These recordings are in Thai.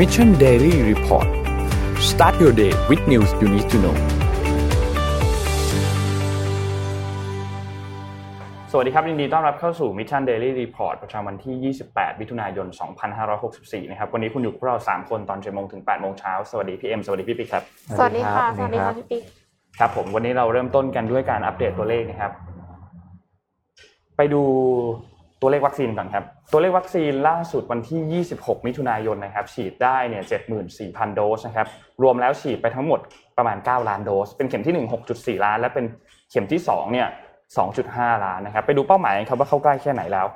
Mission Daily Report start your day with news you need to know สวัสดีครับยินดีต้อนรับเข้าสู่ Mission Daily Report ประจำวันที่ 28มิถุนายน 2564 นะครับ วันนี้คุณอยู่กับพวกเรา 3 คนตอน7โมงถึง8โมงเช้า สวัสดีพี่เอ็ม สวัสดีพี่ปิ๊กครับ สวัสดีค่ะ สวัสดีค่ะพี่ปิ๊ก ครับผม วันนี้เราเริ่มต้นกันด้วยการอัปเดตตัวเลขนะครับ ไปดู ตัวเลขวัคซีนก่อนครับ ตัวเลขวัคซีนล่าสุดวันที่ 26 มิถุนายนนะครับ ฉีดได้เนี่ย 74,000 โดสนะครับ รวมแล้วฉีดไปทั้งหมดประมาณ 9 ล้านโดส เป็นเข็มที่ 1 6.4 ล้าน และเป็นเข็มที่ 2 เนี่ย 2.5 ล้านนะครับ ไปดูเป้าหมายครับว่าเข้าใกล้แค่ไหนแล้ว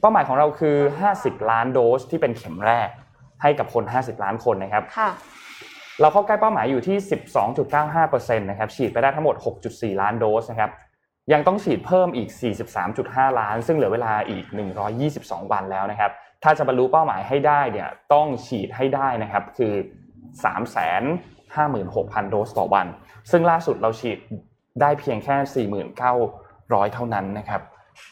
เป้าหมายของเราคือ 50 ล้านโดสที่เป็นเข็มแรกให้กับคน 50 ล้านคนนะครับค่ะเราเข้าใกล้เป้าหมายอยู่ที่ 12.95%นะครับ ฉีดไปได้ทั้งหมด 6.4 ล้านโดสนะครับ ยังต้องฉีดเพิ่มอีก 43.5 ล้าน ซึ่งเหลือเวลาอีก 122 วันแล้วนะครับ ถ้าจะบรรลุเป้าหมายให้ได้เนี่ยต้องฉีดให้ได้นะครับคือ 356,000 โดสต่อวัน ซึ่งล่าสุดเราฉีดได้เพียงแค่ 4,900เท่านั้นนะครับ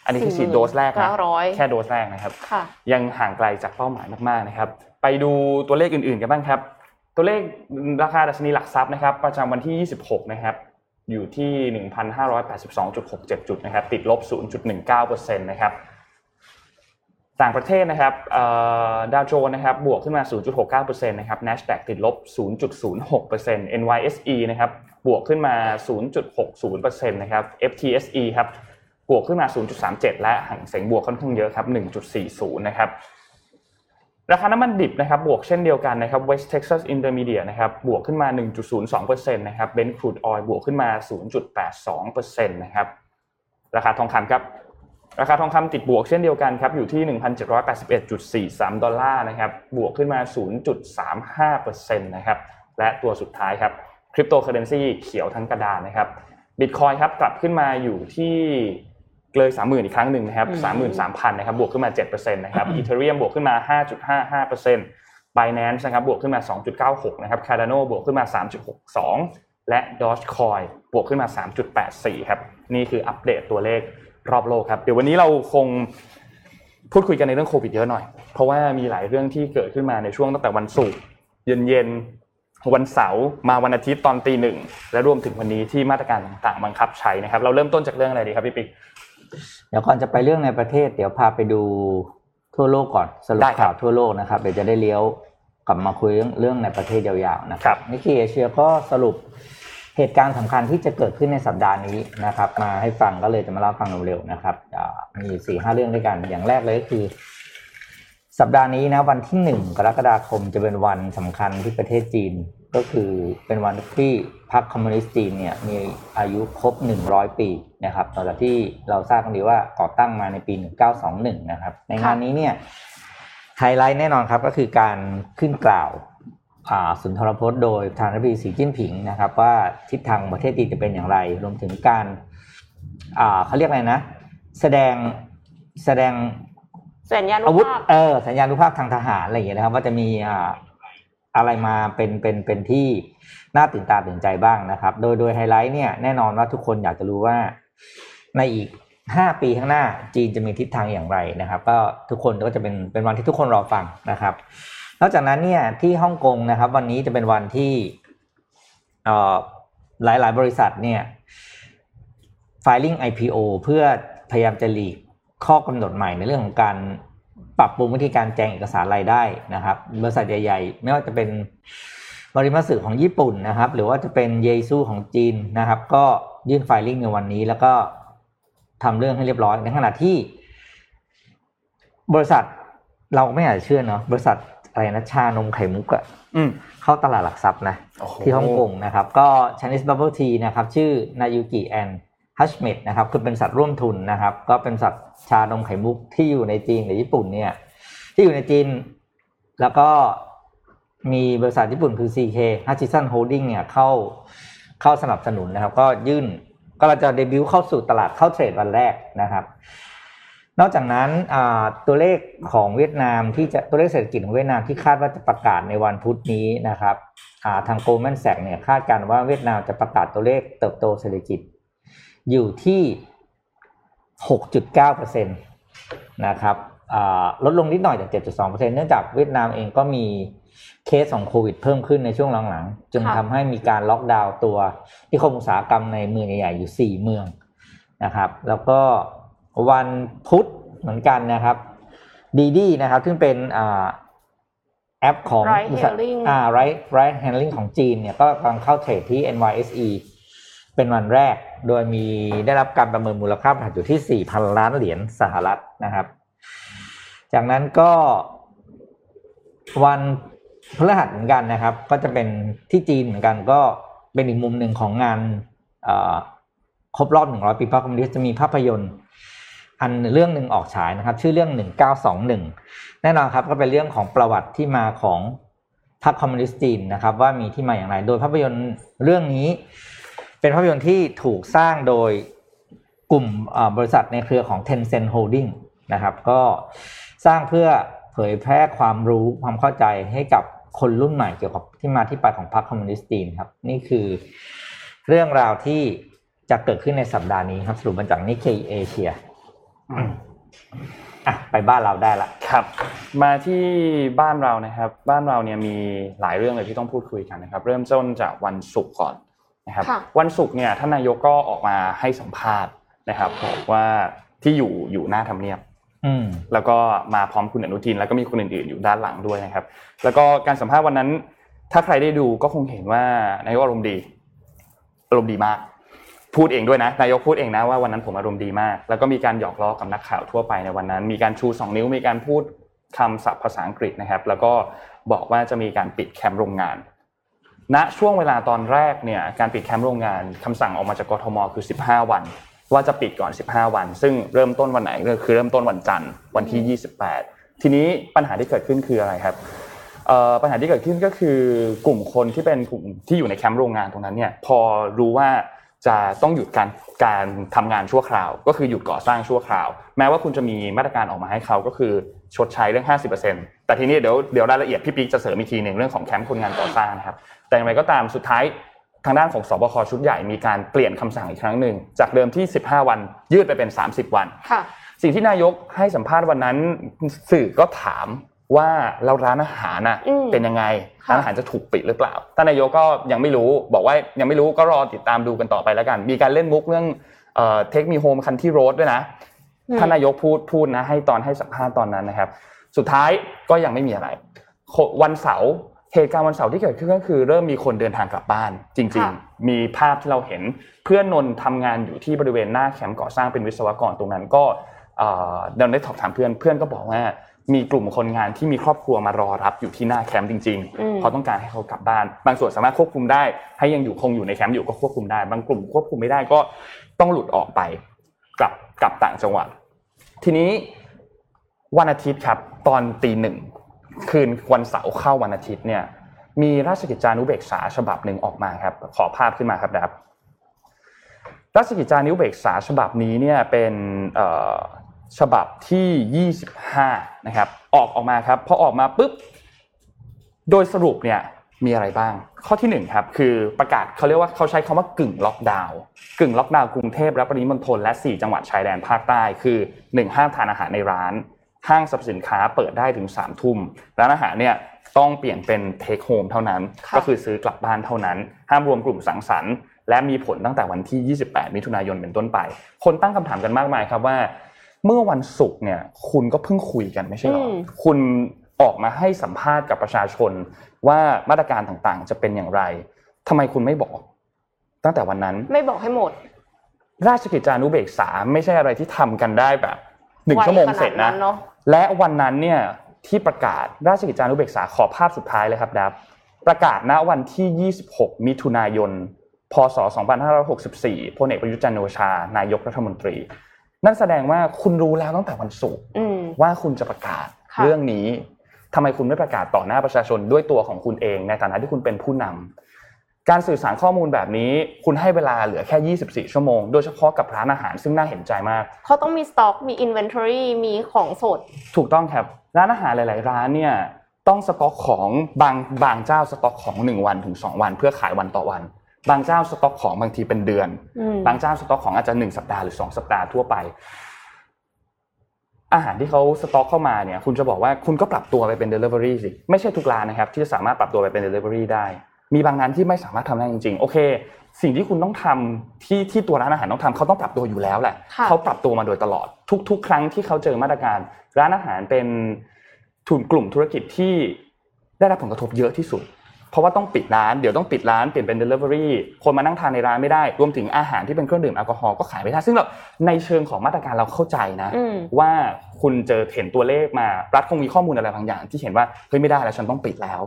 อันนี้คือฉีดโดสแรกนะ4,900แค่โดสแรกนะครับค่ะยังห่างไกลจากเป้าหมายมากๆนะครับ ไปดูตัวเลขอื่นๆกันบ้างครับ ตัวเลขราคาดัชนีหลักทรัพย์นะครับ ประจำวันที่ 26 นะครับ อยู่ที่ 1,582.67 จุดนะครับติดลบ 0.19%นะครับต่างประเทศนะครับดาวโจนส์นะครับบวกขึ้นมา 0.69%นะครับ NASDAQ ติดลบ 0.06% NYSE นะครับบวกขึ้นมา 0.60%นะครับ FTSE ครับบวกขึ้นมา 0.37 และห่างเสงบวกค่อนข้างเยอะครับ 1.40 นะครับ ราคาน้ำมันดิบนะครับบวกเช่นเดียวกันนะครับ West Texas Intermediate นะครับบวกขึ้นมา 1.02%นะครับ Brent Crude Oil บวกขึ้นมา 0.82%นะครับราคาทองคำครับราคาทองคำติดบวกเช่นเดียวกันครับอยู่ที่ 1,781.43 ดอลลาร์นะครับบวกขึ้นมา 0.35%นะครับและตัวสุดท้ายครับคริปโตเคอเรนซีเขียวทั้งกระดานนะครับบิตคอยน์ครับกลับขึ้นมาอยู่ที่ เลยสามหมื่นอีกครั้งหนึ่งนะครับสามหมื่นสามพันนะครับบวกขึ้นมาเจ็ดเปอร์เซ็นต์นะครับ Ethereum บวกขึ้นมาห้าจุดห้าห้าเปอร์เซ็นต์บ i แนนซ์นะครับบวกขึ้นมาสองจุดเก้าหกนะครับ Cardano บวกขึ้นมาสามจุดหกสองและดอ g คอยบวกขึ้นมาสามจุดแปดสี่ครับนี่คืออัปเดตตัวเลขรอบโลกครับเดี๋ยววันนี้เราคงพูดคุยกันในเรื่องโควิดเยอะหน่อย เพราะว่ามีหลายเรื่องที่เกิดขึ้นมาในช่วงตั้งแต่วันศุกร์เย็นๆวันเสาร์มาวันอาทิตย์ตอนตีหนึ่งและรวมถึงวันนี้ที่มาตรการต่างๆบังคับใช้นะครับ เราเริ่มต้นจากเรื่องอะไรดีครับพี่ปิ๊ก เดี๋ยวก่อนจะไปเรื่องในประเทศ เดี๋ยวพาไปดูทั่วโลกก่อนสรุปได้ครับข่าวทั่วโลกนะครับ เดี๋ยวจะได้เลี้ยวกลับมาคุยเรื่องเรื่องในประเทศยาวๆนะครับ Nikkei Asia ก็สรุปเหตุการณ์สำคัญที่จะเกิดขึ้นในสัปดาห์นี้นะครับ มาให้ฟังก็เลยจะมาเล่าฟังเร็วๆนะครับอ่ามีสี่ห้าเรื่องด้วยกันอย่างแรกเลยก็คือ สัปดาห์นี้นะวันที่หนึ่งกรกฎาคมจะเป็นวันสำคัญที่ประเทศจีน ก็คือเป็นวันที่พรรคคอมมิวนิสต์จีนเนี่ยมีอายุครบ 100 ปีนะครับต่อจากที่เราทราบกันดีว่าก่อตั้งมาในปี 1921 นะครับ ในงานนี้เนี่ยไฮไลท์แน่นอนครับก็คือการขึ้นกล่าวอ่าสุนทรพจน์โดยประธานาธิบดีสีจิ้นผิงนะครับ ว่าทิศทางประเทศจีนจะเป็นอย่างไร รวมถึงการอ่าเขาเรียกอะไรนะ แสดงแสดงสัญญาณอาวุธภาพเออสัญญาณุภาพทางทหารอะไรอย่างเงี้ยนะครับ ว่าจะมี อะไรมาเป็นเป็นเป็นที่น่าตื่นตาตื่นใจบ้างนะครับ โดยโดยไฮไลท์เนี่ยแน่นอนว่าทุกคนอยากจะรู้ว่าในอีกห้าปีข้างหน้าจีนจะมีทิศทางอย่างไรนะครับ ก็ทุกคนก็จะเป็นเป็นวันที่ทุกคนรอฟังนะครับ นอกจากนั้นเนี่ยที่ฮ่องกงนะครับ วันนี้จะเป็นวันที่เอ่อหลายหลายบริษัทเนี่ย filing IPO เพื่อพยายามจะหลีกข้อกำหนดใหม่ในเรื่องของการ ปรับปรุงวิธีการแจ้งเอกสารรายได้นะครับ บริษัทใหญ่ ๆ ไม่ว่าจะเป็นบริมาสึของญี่ปุ่นนะครับ หรือว่าจะเป็นเยซูของจีนนะครับ ก็ยื่นไฟลิ่งในวันนี้ แล้วก็ทำเรื่องให้เรียบร้อยในขณะที่ บริษัทเราไม่อาจจะเชื่อเนาะบริษัทอะไรนะชานมไข่มุกอะอืมเข้าตลาดหลักทรัพย์นะโอ้โหที่ฮ่องกงนะครับ ก็ Chinese Bubble Tea นะครับ ชื่อนายูกิแอน ฮัชเมดนะครับคือเป็นสัตว์ร่วมทุนนะครับ ก็เป็นสัตว์ชานมไข่มุกที่อยู่ในจีนหรือญี่ปุ่นเนี่ย ที่อยู่ในจีน แล้วก็มีบริษัทญี่ปุ่นคือ CK Hutchison Holding เนี่ยเข้าเข้าสนับสนุนนะครับ ก็ยื่นก็เราจะเดบิวต์เข้าสู่ตลาดเข้าเทรดวันแรกนะครับ นอกจากนั้นตัวเลขของเวียดนามที่จะตัวเลขเศรษฐกิจของเวียดนามที่คาดว่าจะประกาศในวันพุธนี้นะครับทาง Goldman Sachs เนี่ยคาดการณ์ว่าเวียดนามจะประกาศตัวเลขเติบโตเศรษฐกิจ อยู่ที่ 6.9%นะครับอ่าลดลงนิดหน่อยจาก 7.2%เนื่องจากเวียดนามเองก็มีเคสของโควิดเพิ่มขึ้นในช่วงหลังๆ จึงค่ะทำให้มีการล็อกดาวน์ตัวที่คมอุตสาหกรรมในเมืองใหญ่ๆอยู่ 4 เมืองนะครับ แล้วก็วันพุธเหมือนกันนะครับดีดีนะครับ ซึ่งเป็นอ่าแอปของ Ride บริษัท hailing อ่า Ride Ride Handling ของจีนเนี่ยก็กำลังเข้าเทรดที่ NYSE เป็นวันแรก โดยมีได้รับการประเมินมูลค่าบริษัทอยู่ที่ 4,000 ล้านเหรียญสหรัฐนะครับ จากนั้นก็วันพฤหัสเหมือนกันนะครับ ก็จะเป็นที่จีนเหมือนกันก็เป็นอีกมุมหนึ่งของงานครบรอบ 100 ปีพรรคคอมมิวนิสต์จะมีภาพยนตร์ อันเรื่องหนึ่งออกฉายนะครับ ชื่อเรื่อง 1921 แน่นอนครับก็เป็นเรื่องของประวัติที่มาของพรรคคอมมิวนิสต์จีนนะครับ ว่ามีที่มาอย่างไร โดยภาพยนตร์เรื่องนี้ เป็นภาพยนตร์ที่ถูกสร้างโดยกลุ่มเอ่อบริษัทในเครือของ Tencent Holding นะครับ ก็สร้างเพื่อเผยแพร่ความรู้ความเข้าใจให้กับคนรุ่นใหม่เกี่ยวกับที่มาที่ไปของพรรคคอมมิวนิสต์จีนครับ นี่คือเรื่องราวที่จะเกิดขึ้นในสัปดาห์นี้ครับ สรุปมาจากนิเคเอเชียอะไปบ้านเราได้ละครับ มาที่บ้านเรานะครับ บ้านเราเนี่ยมีหลายเรื่องเลยที่ต้องพูดคุยกันนะครับ เริ่มต้นจากวันศุกร์ก่อน นะครับค่ะวันศุกร์เนี่ยท่านนายกก็ออกมาให้สัมภาษณ์นะครับบอกว่าที่อยู่อยู่หน้าทำเนียบอืมแล้วก็มาพร้อมคุณอนุทินแล้วก็มีคนอื่นๆอยู่ด้านหลังด้วยนะครับ แล้วก็การสัมภาษณ์วันนั้น ถ้าใครได้ดูก็คงเห็นว่านายกอารมณ์ดีอารมณ์ดีมาก พูดเองด้วยนะนายกพูดเองนะว่าวันนั้นผมอารมณ์ดีมาก แล้วก็มีการหยอกล้อกับนักข่าวทั่วไปในวันนั้น มีการชูสองนิ้วมีการพูดคำศัพท์ภาษาอังกฤษนะครับ แล้วก็บอกว่าจะมีการปิดแคมป์โรงงาน ณช่วงเวลาตอนแรกเนี่ยการปิดแคมป์โรงงานคำสั่งออกมาจากกทมคือ 15 วัน ว่าจะปิดก่อน 15 วัน ซึ่งเริ่มต้นวันไหนก็คือเริ่มต้นวันจันทร์วันที่ 28 ทีนี้ปัญหาที่เกิดขึ้นคืออะไรครับเอ่อปัญหาที่เกิดขึ้นก็คือกลุ่มคนที่เป็นกลุ่มที่อยู่ในแคมป์โรงงานตรงนั้นเนี่ยพอรู้ว่าจะต้องหยุดการการทำงานชั่วคราว ก็คือหยุดก่อสร้างชั่วคราว แม้ว่าคุณจะมีมาตรการออกมาให้เขาก็คือ ชดใช้เรื่อง 50%แต่ทีนี้เดี๋ยวเดี๋ยวรายละเอียดพี่ปิ๊กจะเสริมอีกทีหนึ่งเรื่องของแคมป์คนงานก่อสร้างนะครับ แต่อย่างไรก็ตามสุดท้ายทางด้านของสบคชุดใหญ่มีการเปลี่ยนคำสั่งอีกครั้งหนึ่งจากเดิมที่ 15 วันยืดไปเป็น 30 วันค่ะสิ่งที่นายกให้สัมภาษณ์วันนั้นสื่อก็ถามว่าเราร้านอาหารน่ะอืมเป็นยังไงค่ะร้านอาหารจะถูกปิดหรือเปล่าท่านนายกก็ยังไม่รู้บอกว่ายังไม่รู้ก็รอติดตามดูกันต่อไปแล้วกัน มีการเล่นมุกเรื่องเทคมีโฮมคันที่โรดด้วยนะอืม ท่านนายกพูดพูดนะ ให้ตอนให้สัมภาษณ์ตอนนั้นนะครับ สุดท้ายก็ยังไม่มีอะไรโควันเสาร์เหตุการณ์วันเสาร์ที่เกิดขึ้นก็คือ เริ่มมีคนเดินทางกลับบ้าน จริงค่ะๆมีภาพที่เราเห็นเพื่อนนนท์ทำงานอยู่ที่บริเวณหน้าแคมป์ก่อสร้างเป็นวิศวกรตรงนั้นก็เอ่อเราได้สอบถามเพื่อนเพื่อนก็บอกว่ามีกลุ่มคนงานที่มีครอบครัวมารอรับอยู่ที่หน้าแคมป์จริงอืมๆเพราะต้องการให้เขากลับบ้าน บางส่วนสามารถควบคุมได้ ให้ยังอยู่คงอยู่ในแคมป์อยู่ก็ควบคุมได้ บางกลุ่มควบคุมไม่ได้ก็ต้องหลุดออกไปกลับกลับต่างจังหวัด ทีนี้วันอาทิตย์ครับตอนตีหนึ่งคืนวันเสาร์เข้าวันอาทิตย์เนี่ยมีราชกิจจานุเบกษาฉบับหนึ่งออกมาครับ ขอภาพขึ้นมาครับนะครับราชกิจจานุเบกษาฉบับนี้เนี่ยเป็นฉบับที่ 25 นะครับ ออกออกมาครับพอออกมาปุ๊บโดยสรุปเนี่ย มีอะไรบ้าง ข้อที่หนึ่งครับคือประกาศเขาเรียกว่าเขาใช้คำว่ากึ่งล็อกดาวน์กึ่งล็อกดาวน์กรุงเทพและปริมณฑลและ 4 จังหวัดชายแดนภาคใต้คือ 1 ห้ามทานอาหารในร้าน ห้างสรรพสินค้าเปิดได้ถึง3ามทุ่มร้านอาหารเนี่ยต้องเปลี่ยนเป็นเทคโฮมเท่านั้นค่ะก็คือซื้อกลับบ้านเท่านั้น ห้ามรวมกลุ่มสังสรรค์ และมีผลตั้งแต่วันที่ 28 มิถุนายนเป็นต้นไป คนตั้งคำถามกันมากมายครับว่า เมื่อวันศุกร์เนี่ยคุณก็เพิ่งคุยกันไม่ใช่เหรอมคุณ ออกมาให้สัมภาษณ์กับประชาชน ว่ามาตรการต่างๆ จะเป็นอย่างไรทำไมคุณไม่บอก ตั้งแต่วันนั้นไม่บอกให้หมด ราชกิจจานุเบกษาไม่ใช่อะไรที่ทำกันได้แบบหนึ่งไวชั่วโมงขนาดเสร็จนะนั้นเนอะและวันนั้นเนี่ยที่ประกาศราชกิจจานุเบกษาขอภาพสุดท้ายเลยครับดับประกาศณวันที่ 26 มิถุนายน พศ 2564 พลเอกประยุทธ์จันทร์โอชา นายกรัฐมนตรี นั่นแสดงว่าคุณรู้แล้วตั้งแต่วันศุกร์อืมว่าคุณจะประกาศค่ะเรื่องนี้ ทำไมคุณไม่ประกาศต่อหน้าประชาชนด้วยตัวของคุณเอง ในฐานะที่คุณเป็นผู้นำการสื่อสารข้อมูลแบบนี้ คุณให้เวลาเหลือแค่ 24 ชั่วโมง โดยเฉพาะกับร้านอาหารซึ่งน่าเห็นใจมาก เขาต้องมีสต็อกมี inventory มีของสด ถูกต้องครับ ร้านอาหารหลาย ๆ ร้านเนี่ยต้องสต็อกของบางบางเจ้าสต็อกของ 1 วันถึง 2 วัน เพื่อขายวันต่อวัน บางเจ้าสต็อกของบางทีเป็นเดือนอืมบางเจ้าสต็อกของอาจจะ1สัปดาห์หรือ 2 สัปดาห์ทั่วไป อาหารที่เขาสต็อกเข้ามาเนี่ยคุณจะบอกว่าคุณก็ปรับตัวไปเป็น Delivery สิไม่ใช่ทุกร้านนะครับ ที่จะสามารถปรับตัวไปเป็น Delivery ได้ มีบางร้านที่ไม่สามารถทำได้จริงๆโอเค สิ่งที่คุณต้องทำที่ที่ตัวร้านอาหารต้องทำเขาต้องปรับตัวอยู่แล้วแหละค่ะเขาปรับตัวมาโดยตลอด ทุก ๆ ครั้งที่เขาเจอมาตรการ ร้านอาหารเป็นทุนกลุ่มธุรกิจที่ได้รับผลกระทบเยอะที่สุด เพราะว่าต้องปิดร้านเดี๋ยวต้องปิดร้านเปลี่ยนเป็น Delivery คนมานั่งทานในร้านไม่ได้ รวมถึงอาหารที่เป็นเครื่องดื่มแอลกอฮอล์ก็ขายไม่ได้ซึ่งเราในเชิงของมาตรการเราเข้าใจนะอืมว่าคุณเจอเห็นตัวเลขมารัฐคงมีข้อมูลอะไรบางอย่าง ที่เห็นว่าเฮ้ยไม่ได้แล้วฉันต้องปิดแล้ว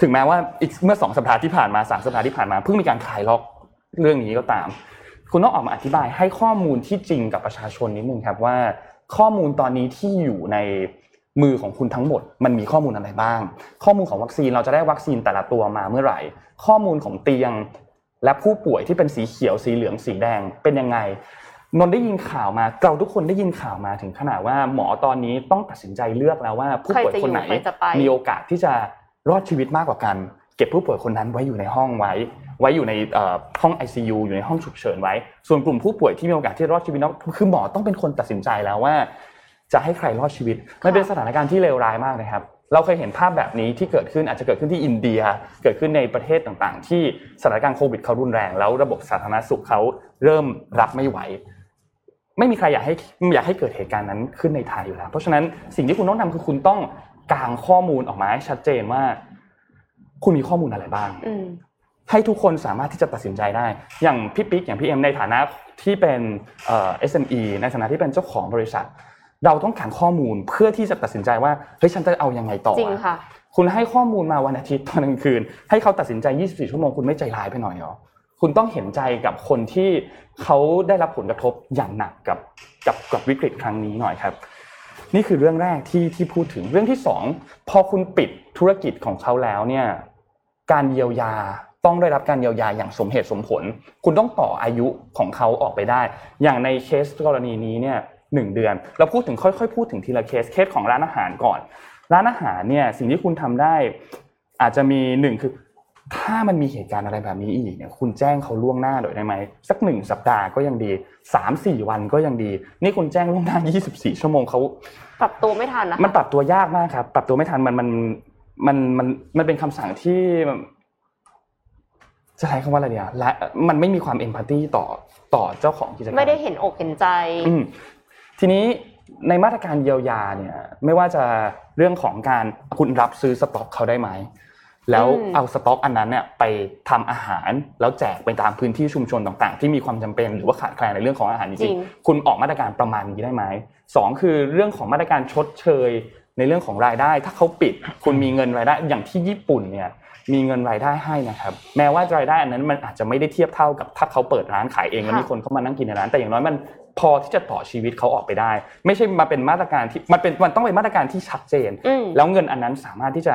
ถึงแม้ว่าอีกเมื่อสองสัปดาห์ที่ผ่านมาสามสัปดาห์ที่ผ่านมาเพิ่งมีการคลายล็อกเรื่องนี้ก็ตาม คุณต้องออกมาอธิบายให้ข้อมูลที่จริงกับประชาชนนิดนึงครับว่า ข้อมูลตอนนี้ที่อยู่ใน มือของคุณทั้งหมดมันมีข้อมูลอะไรบ้าง ข้อมูลของวัคซีนเราจะได้วัคซีนแต่ละตัวมาเมื่อไหร่ ข้อมูลของเตียง และผู้ป่วยที่เป็นสีเขียวสีเหลืองสีแดงเป็นยังไงนนได้ยินข่าวมาเราทุกคนได้ยินข่าวมาถึงขนาดว่าหมอตอนนี้ต้องตัดสินใจเลือกแล้วว่า ผู้ป่วยคนไหนมีโอกาสที่จะรอดชีวิตมากกว่ากัน เก็บผู้ป่วยคนนั้นไว้อยู่ในห้องไว้ ไว้อยู่ในเอ่อห้อง ICU อยู่ในห้องฉุกเฉินไว้ ส่วนกลุ่มผู้ป่วยที่มีโอกาสที่รอดชีวิตนั้นคือหมอต้องเป็นคนตัดสินใจแล้วว่า จะให้ใครรอดชีวิตมันเป็นสถานการณ์ที่เลวร้ายมากนะครับ เราเคยเห็นภาพแบบนี้ที่เกิดขึ้นอาจจะเกิดขึ้นที่อินเดีย เกิดขึ้นในประเทศต่างๆ ที่สถานการณ์โควิดเขารุนแรง แล้วระบบสาธารณสุขเขาเริ่มรับไม่ไหวไม่มีใครอยากให้อยากให้เกิดเหตุการณ์นั้นขึ้นในไทยอยู่แล้ว เพราะฉะนั้นสิ่งที่คุณต้องทำคือคุณต้องกางข้อมูลออกมาให้ชัดเจนว่า คุณมีข้อมูลอะไรบ้างอืมให้ทุกคนสามารถที่จะตัดสินใจได้ อย่างพี่ปิ๊กอย่างพี่เอ็มในฐานะที่เป็นเอ่อ SME ในฐานะที่เป็นเจ้าของบริษัท เราต้องการข้อมูลเพื่อที่จะตัดสินใจว่าเฮ้ยฉันจะเอายังไงต่อจริงค่ะ คุณให้ข้อมูลมาวันอาทิตย์ตอนกลางคืน ให้เขาตัดสินใจ 24 ชั่วโมงคุณไม่ใจร้ายไปหน่อยเหรอคุณต้องเห็นใจกับคนที่เขาได้รับผลกระทบอย่างหนักกับกับกับวิกฤตครั้งนี้หน่อยครับ นี่คือเรื่องแรกที่ที่พูดถึงเรื่องที่สองพอคุณปิดธุรกิจของเขาแล้วเนี่ยการเยียวยาต้องได้รับการเยียวยาอย่างสมเหตุสมผล คุณต้องต่ออายุของเขาออกไปได้ อย่างในเคสกรณีนี้เนี่ย หนึ่งเดือน เราพูดถึงค่อยๆ พูดถึงทีละเคสเคสของร้านอาหารก่อน ร้านอาหารเนี่ยสิ่งที่คุณทำได้ อาจจะมีหนึ่งคือถ้ามันมีเหตุการณ์อะไรแบบนี้อีกเนี่ยคุณแจ้งเขาล่วงหน้าหน่อยได้ไหมสักหนึ่งสัปดาห์ก็ยังดีสามสี่วันก็ยังดี นี่คุณแจ้งล่วงหน้า 24 ชั่วโมงเขาปรับตัวไม่ทันนะคะมันปรับตัวยากมากครับปรับตัวไม่ทันมันมันมันมันมันเป็นคำสั่งที่จะใช้คำว่าอะไรเดียวและมันไม่มีความเอมพัตตีต่อต่อเจ้าของกิจการไม่ได้เห็นอกเห็นใจอืม ทีนี้ในมาตรการเยียวยาเนี่ยไม่ว่าจะเรื่องของการคุณรับซื้อสต็อกเขาได้ไหมแล้วอืมเอาสต็อกอันนั้นเนี่ยไปทำอาหารแล้วแจกไปตามพื้นที่ชุมชนต่างๆ ที่มีความจำเป็นหรือว่าขาดแคลนในเรื่องของอาหารจจริริงงๆคุณออกมาตรการประมาณนี้ได้ไหมสองคือเรื่องของมาตรการชดเชย ในเรื่องของรายได้ ถ้าเขาปิด คุณมีเงินรายได้อย่างที่ญี่ปุ่นเนี่ยมีเงินรายได้ให้นะครับ แม้ว่ารายได้อันนั้นมันอาจจะไม่ได้เทียบเท่ากับถ้าเขาเปิดร้านขายเองแล้วมีคนเข้ามานั่งกินในร้านแต่อย่างน้อยมัน พอที่จะต่อชีวิตเขาออกไปได้ ไม่ใช่มาเป็นมาตรการที่มันเป็นมันต้องเป็นมาตรการที่ชัดเจนอืมแล้วเงินอันนั้นสามารถที่จะ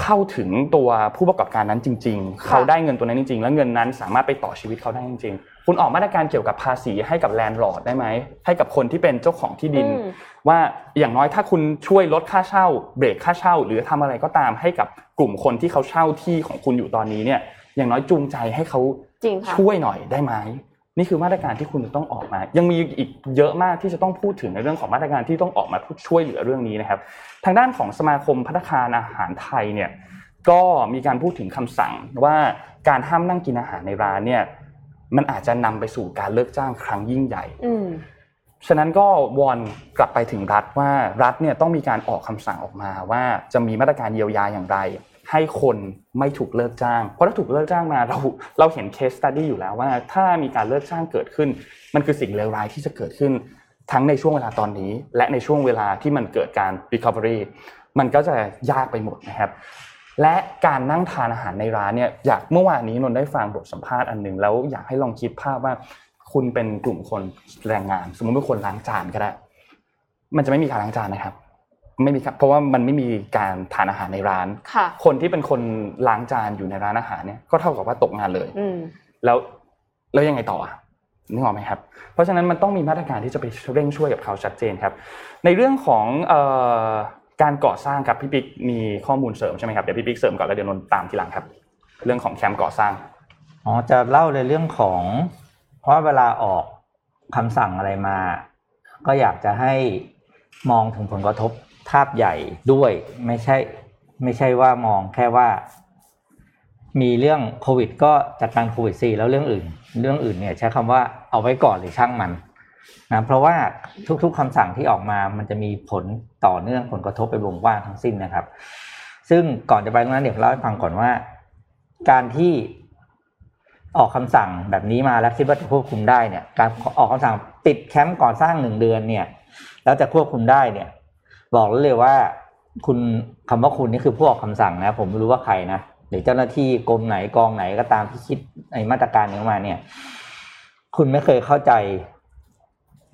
เข้าถึงตัวผู้ประกอบการนั้นจริง ๆ เขาได้เงินตัวนั้นจริง ๆ แล้วเงินนั้นสามารถไปต่อชีวิตเขาได้จริง ๆ คุณออกมาตรการเกี่ยวกับภาษีให้กับ landlord ได้ไหมให้กับคนที่เป็นเจ้าของที่ดินอืมว่าอย่างน้อยถ้าคุณช่วยลดค่าเช่า เบรกค่าเช่า หรือทำอะไรก็ตามให้กับกลุ่มคนที่เขาเช่าที่ของคุณอยู่ตอนนี้เนี่ย อย่างน้อยจูงใจให้เขาจริงค่ะช่วยหน่อยได้ไหม นี่คือมาตรการที่คุณจะต้องออกมา ยังมีอีกเยอะมากที่จะต้องพูดถึงในเรื่องของมาตรการที่ต้องออกมาช่วยเหลือเรื่องนี้นะครับ ทางด้านของสมาคมพัฒนาคารอาหารไทยเนี่ยก็มีการพูดถึงคำสั่งว่าการห้ามนั่งกินอาหารในร้านเนี่ยมันอาจจะนำไปสู่การเลิกจ้างครั้งยิ่งใหญ่อืมฉะนั้นก็วอนกลับไปถึงรัฐว่ารัฐเนี่ยต้องมีการออกคำสั่งออกมาว่าจะมีมาตรการเยียวยาอย่างไร ให้คนไม่ถูกเลิกจ้าง เพราะถ้าถูกเลิกจ้างมาเราเราเห็นเคสตัดดี้อยู่แล้วว่า ถ้ามีการเลิกจ้างเกิดขึ้น มันคือสิ่งเลวร้ายที่จะเกิดขึ้น ทั้งในช่วงเวลาตอนนี้ และในช่วงเวลาที่มันเกิดการ recovery มันก็จะยากไปหมดนะครับ และการนั่งทานอาหารในร้านเนี่ยอยากเมื่อวานนี้นนท์ได้ฟังบทสัมภาษณ์อันหนึ่งแล้วอยากให้ลองคิดภาพว่าคุณเป็นกลุ่มคนแรงงาน สมมติเป็นคนล้างจานก็ได้ มันจะไม่มีการล้างจานนะครับ ไม่มีครับเพราะว่ามันไม่มีการทานอาหารในร้านค่ะคนที่เป็นคนล้างจานอยู่ในร้านอาหารเนี่ยก็เท่ากับว่าตกงานเลยอืมแล้วแล้วยังไงต่ออะนึกออกไหมครับ เพราะฉะนั้นมันต้องมีมาตรการที่จะไปเร่งช่วยกับเขาชัดเจนครับ ในเรื่องของเอ่อการก่อสร้างครับพี่ปิ๊กมีข้อมูลเสริมใช่ไหมครับเดี๋ยวพี่ปิ๊กเสริมก่อนแล้วเดี๋ยวนนท์ตามทีหลังครับ เรื่องของแคมป์ก่อสร้างอ๋อจะเล่าในเรื่องของเพราะเวลาออกคำสั่งอะไรมา ก็อยากจะให้มองถึงผลกระทบ ภาพใหญ่ด้วยไม่ใช่ ไม่ใช่ว่ามองแค่ว่า มีเรื่องโควิด ก็จัดการโควิดซีแล้วเรื่องอื่น เรื่องอื่นเนี่ยใช้คำว่าเอาไว้ก่อนหรือช่างมันนะเพราะว่าทุกๆคำสั่งที่ออกมามันจะมีผลต่อเนื่องผลกระทบไปวงกว้างทั้งสิ้นนะครับ ซึ่งก่อนจะไปตรงนั้นเดี๋ยวเล่าให้ฟังก่อนว่า การที่ออกคำสั่งแบบนี้มาแล้วคิดว่าจะควบคุมได้เนี่ย การออกคำสั่งปิดแคมป์ก่อสร้างหนึ่งเดือนเนี่ย แล้วจะควบคุมได้เนี่ย บอกเลยว่า คุณคำว่าคุณนี่คือผู้ออกคำสั่งนะ ผมไม่รู้ว่าใครนะหรือเจ้าหน้าที่กรมไหนกองไหนก็ตามที่คิดในมาตรการนี้มาเนี่ย คุณไม่เคยเข้าใจ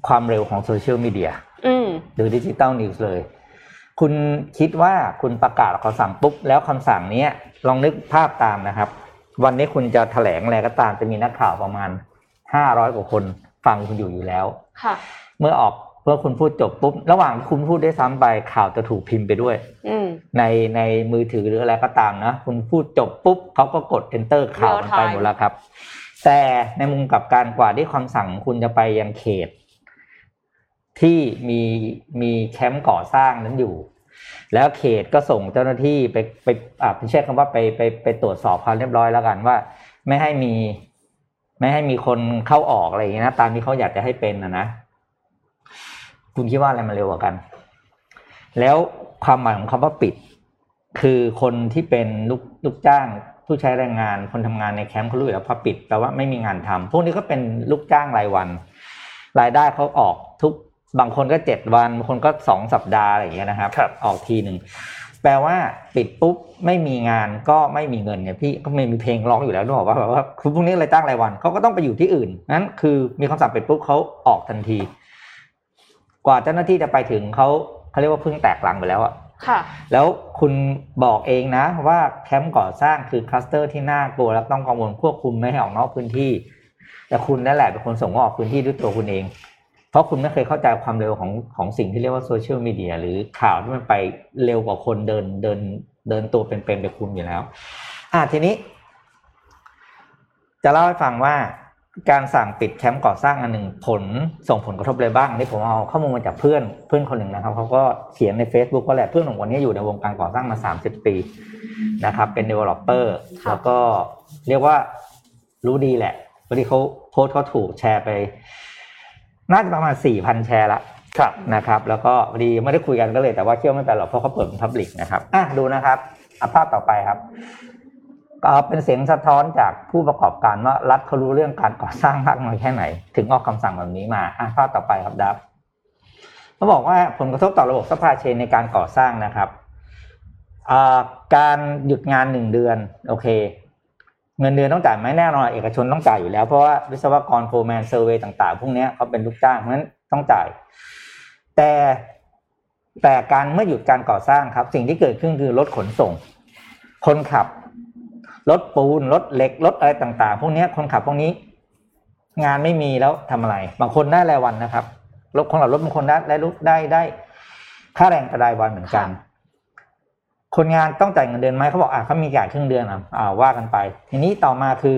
ความเร็วของโซเชียลมีเดียอืมหรือ digital news เลย คุณคิดว่าคุณประกาศคำสั่งปุ๊บ แล้วคำสั่งเนี้ยลองนึกภาพตามนะครับ วันนี้คุณจะแถลงอะไรก็ตามจะมีนักข่าวประมาณห้าร้อยกว่าคนฟังคุณอยู่อยู่แล้ว ค่ะ เมื่อออก เมื่อคุณพูดจบปุ๊บระหว่างที่คุณพูดได้ซ้ำไปข่าวจะถูกพิมพ์ไปด้วยอืมในในมือถือหรืออะไรก็ตามนะคุณพูดจบปุ๊บเขาก็กด enter ข่าวมันไป Real time หมดแล้วครับ แต่ในมุมกลับการกว่าที่คำสั่งคุณจะไปยังเขต ที่มีมีแคมป์ก่อสร้างนั้นอยู่ แล้วเขตก็ส่งเจ้าหน้าที่ไปไปอ่าใช้คำว่าไปไปไปตรวจสอบความเรียบร้อยแล้วกันว่า ไม่ให้มี ไม่ให้มีคนเข้าออกอะไรอย่างนี้นะตามที่เขาอยากจะให้เป็นนะนะ คุณคิดว่าอะไรมันเร็วกว่ากัน แล้วความหมายของคำว่าปิด คือคนที่เป็นลูกลูกจ้าง ผู้ใช้แรงงานคนทำงานในแคมป์เขารู้อยู่แล้วพอปิดแปลว่าไม่มีงานทำพวกนี้ก็เป็นลูกจ้างรายวัน รายได้เขาออกทุกบางคนก็เจ็ดวันบางคนก็สองสัปดาห์อะไรอย่างเงี้ยนะครับครับออกทีหนึ่งแปลว่าปิดปุ๊บไม่มีงานก็ไม่มีเงินเนี่ยพี่ก็ไม่มีเพลงร้องอยู่แล้วนึกออกว่าแบบว่าคือพวกนี้รายจ้างรายวันเขาก็ต้องไปอยู่ที่อื่นนั้นคือมีคำสั่งปิดปุ๊บเขาออกทันที กว่าเจ้าหน้าที่จะไปถึงเขาเขาเรียกว่าเพิ่งแตกหลังไปแล้วอะค่ะ แล้วคุณบอกเองนะว่าแคมป์ก่อสร้างคือคลัสเตอร์ที่น่ากลัวและต้องกังวลควบคุมไม่ให้ออกนอกพื้นที่ แต่คุณนั่นแหละเป็นคนส่งว่าออกพื้นที่ด้วยตัวคุณเอง เพราะคุณไม่เคยเข้าใจความเร็วของของสิ่งที่เรียกว่าโซเชียลมีเดียหรือข่าวที่มันไปเร็วกว่าคนเดินเดินเดินตัวเป็นๆไปคุมอยู่แล้ว อะทีนี้ จะเล่าให้ฟังว่า การสั่งปิดแคมป์ก่อสร้างอันหนึ่งผลส่งผลกระทบอะไรบ้างนี่ผมเอาข้อมูลมาจากเพื่อนเพื่อนคนหนึ่งนะครับเขาก็เขียนใน Facebook ว่าแหละเพื่อนของคนนี้อยู่ในวงการก่อสร้างมา 30 ปีนะครับ เป็น developer ค่ะแล้วก็เรียกว่ารู้ดีแหละพอดีเขาโพสต์เขาถูกแชร์ไป น่าจะประมาณ 4,000 แชร์ละครับนะครับ แล้วก็พอดีไม่ได้คุยกันก็เลยแต่ว่าเชื่อไม่เป็นหรอกเพราะเขาเปิดเป็นพับลิกนะครับอะดูนะครับอะภาพต่อไปครับ ก็เป็นเสียงสะท้อนจากผู้ประกอบการว่ารัฐเขารู้เรื่องการก่อสร้างมากน้อยแค่ไหน ถึงออกคำสั่งแบบนี้มาอะภาพต่อไปครับดับเขาบอกว่าผลกระทบต่อระบบซัพพายเชนในการก่อสร้างนะครับการหยุดงานหนึ่งเดือนโอเค เงินเดือนต้องจ่ายไหมแน่นอนเอกชนต้องจ่ายอยู่แล้วเพราะว่าวิศวกรโฟร์แมน survey ต่างๆ พวกนี้เขาเป็นลูกจ้างเพราะฉะนั้นต้องจ่าย แต่แต่การเมื่อหยุดการก่อสร้างครับ สิ่งที่เกิดขึ้นคือรถขนส่ง คนขับ รถปูนรถเหล็กรถอะไรต่าง ๆ พวกเนี้ยคนขับพวกนี้ งานไม่มีแล้วทำอะไร บางคนได้รายวันนะครับรถคนขับรถบางคนได้ได้รู้ได้ได้ค่าแรงรายวันเหมือนกัน คนงานต้องจ่ายเงินเดือนไหมเขาบอกอะเขามีจ่ายครึ่งเดือนอะอ่าว่ากันไป ทีนี้ต่อมาคือ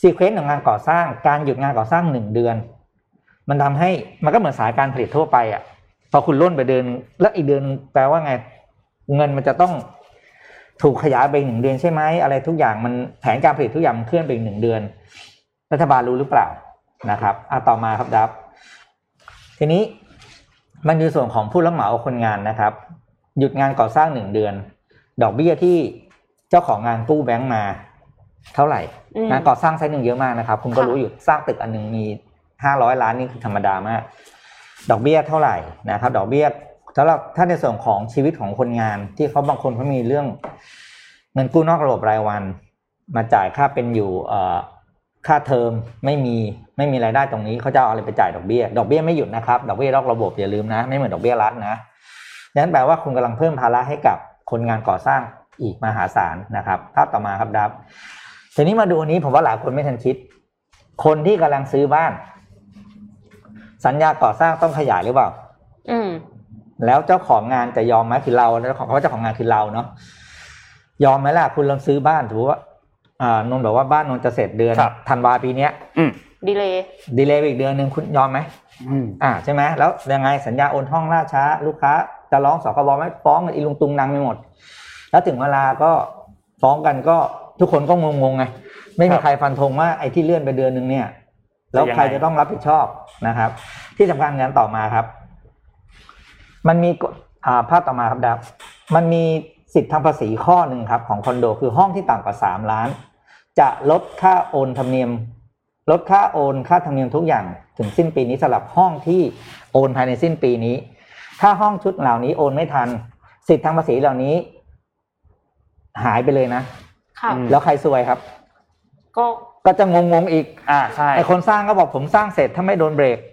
ซีเควนต์ของงานก่อสร้าง การหยุดงานก่อสร้างหนึ่งเดือน มันทำให้มันก็เหมือนสายการผลิตทั่วไปอะพอคุณล่นไปเดือนแล้วอีกเดือนแปลว่าไง เงินมันจะต้อง ถูกขยายไปอีกหนึ่งเดือนใช่ไหมอะไรทุกอย่างมันแผนการผลิตทุกอย่างมันเคลื่อนไปอีกหนึ่งเดือน รัฐบาลรู้หรือเปล่านะครับอะต่อมาครับดับ ทีนี้มันอยู่ส่วนของผู้รับเหมาคนงานนะครับ หยุดงานก่อสร้างหนึ่งเดือน ดอกเบี้ยที่เจ้าของงานกู้แบงก์มา เท่าไหร่อืมงานก่อสร้างไซต์หนึ่งเยอะมากนะครับ คุณก็ค่ะรู้อยู่สร้างตึกอันหนึ่งมีห้าร้อยล้านนี่คือธรรมดามาก ดอกเบี้ยเท่าไหร่นะครับ ดอกเบี้ย สำหรับถ้าในส่วนของชีวิตของคนงานที่เขาบางคนเขามีเรื่องเงินกู้นอกระบบรายวัน มาจ่ายค่าเป็นอยู่เอค่าเทอมไม่มีไม่มีรายได้ตรงนี้เขาจะเอาอะไรไปจ่ายดอกเบี้ย ดอกเบี้ยไม่หยุดนะครับ ดอกเบี้ยนอกระบบอย่าลืมนะ ไม่เหมือนดอกเบี้ยรัฐนะดังนั้นแปลว่าคุณกำลังเพิ่มภาระให้กับคนงานก่อสร้างอีกมหาศาลนะครับภาพต่อมาครับดับทีนี้มาดูอันนี้ผมว่าหลายคนไม่ทันคิด คนที่กำลังซื้อบ้าน สัญญาก่อสร้างต้องขยายหรือเปล่า อืม แล้วเจ้าของงานจะยอมไหมคือเราแล้วของเขาเจ้าของงานคือเราเนาะยอมไหมล่ะคุณลองซื้อบ้านถือว่าอ่านนท์บอกว่าบ้านนนท์จะเสร็จเดือนครับธันวาปีเนี้ยอืมดีเลยดีเลย์ไปอีกเดือนหนึ่งคุณยอมไหมอืมอ่าใช่ไหมแล้วยังไงสัญญาโอนห้องล่าช้า ลูกค้า จะร้องสคบไหมฟ้องกันอีลุงตุงนังไปหมด แล้วถึงเวลาก็ฟ้องกันก็ทุกคนก็งงๆไงไม่มีใครฟันธงว่าไอ้ที่เลื่อนไปเดือนหนึ่งเนี่ย แล้วใครจะต้องรับผิดชอบนะครับ ที่สำคัญงานต่อมาครับ มันมีกฎอ่าภาพต่อมาครับดับมันมีสิทธิทางภาษีข้อหนึ่งครับของคอนโด คือห้องที่ต่ำกว่าสามล้าน จะลดค่าโอนธรรมเนียม ลดค่าโอนค่าธรรมเนียมทุกอย่างถึงสิ้นปีนี้สำหรับห้องที่โอนภายในสิ้นปีนี้ ถ้าห้องชุดเหล่านี้โอนไม่ทัน สิทธิทางภาษีเหล่านี้ หายไปเลยนะค่ะอืมแล้วใครซวยครับ ก็ก็จะงงๆอีก อ่าใช่ไอคนสร้างก็บอกผมสร้างเสร็จถ้าไม่โดนเบรกอืม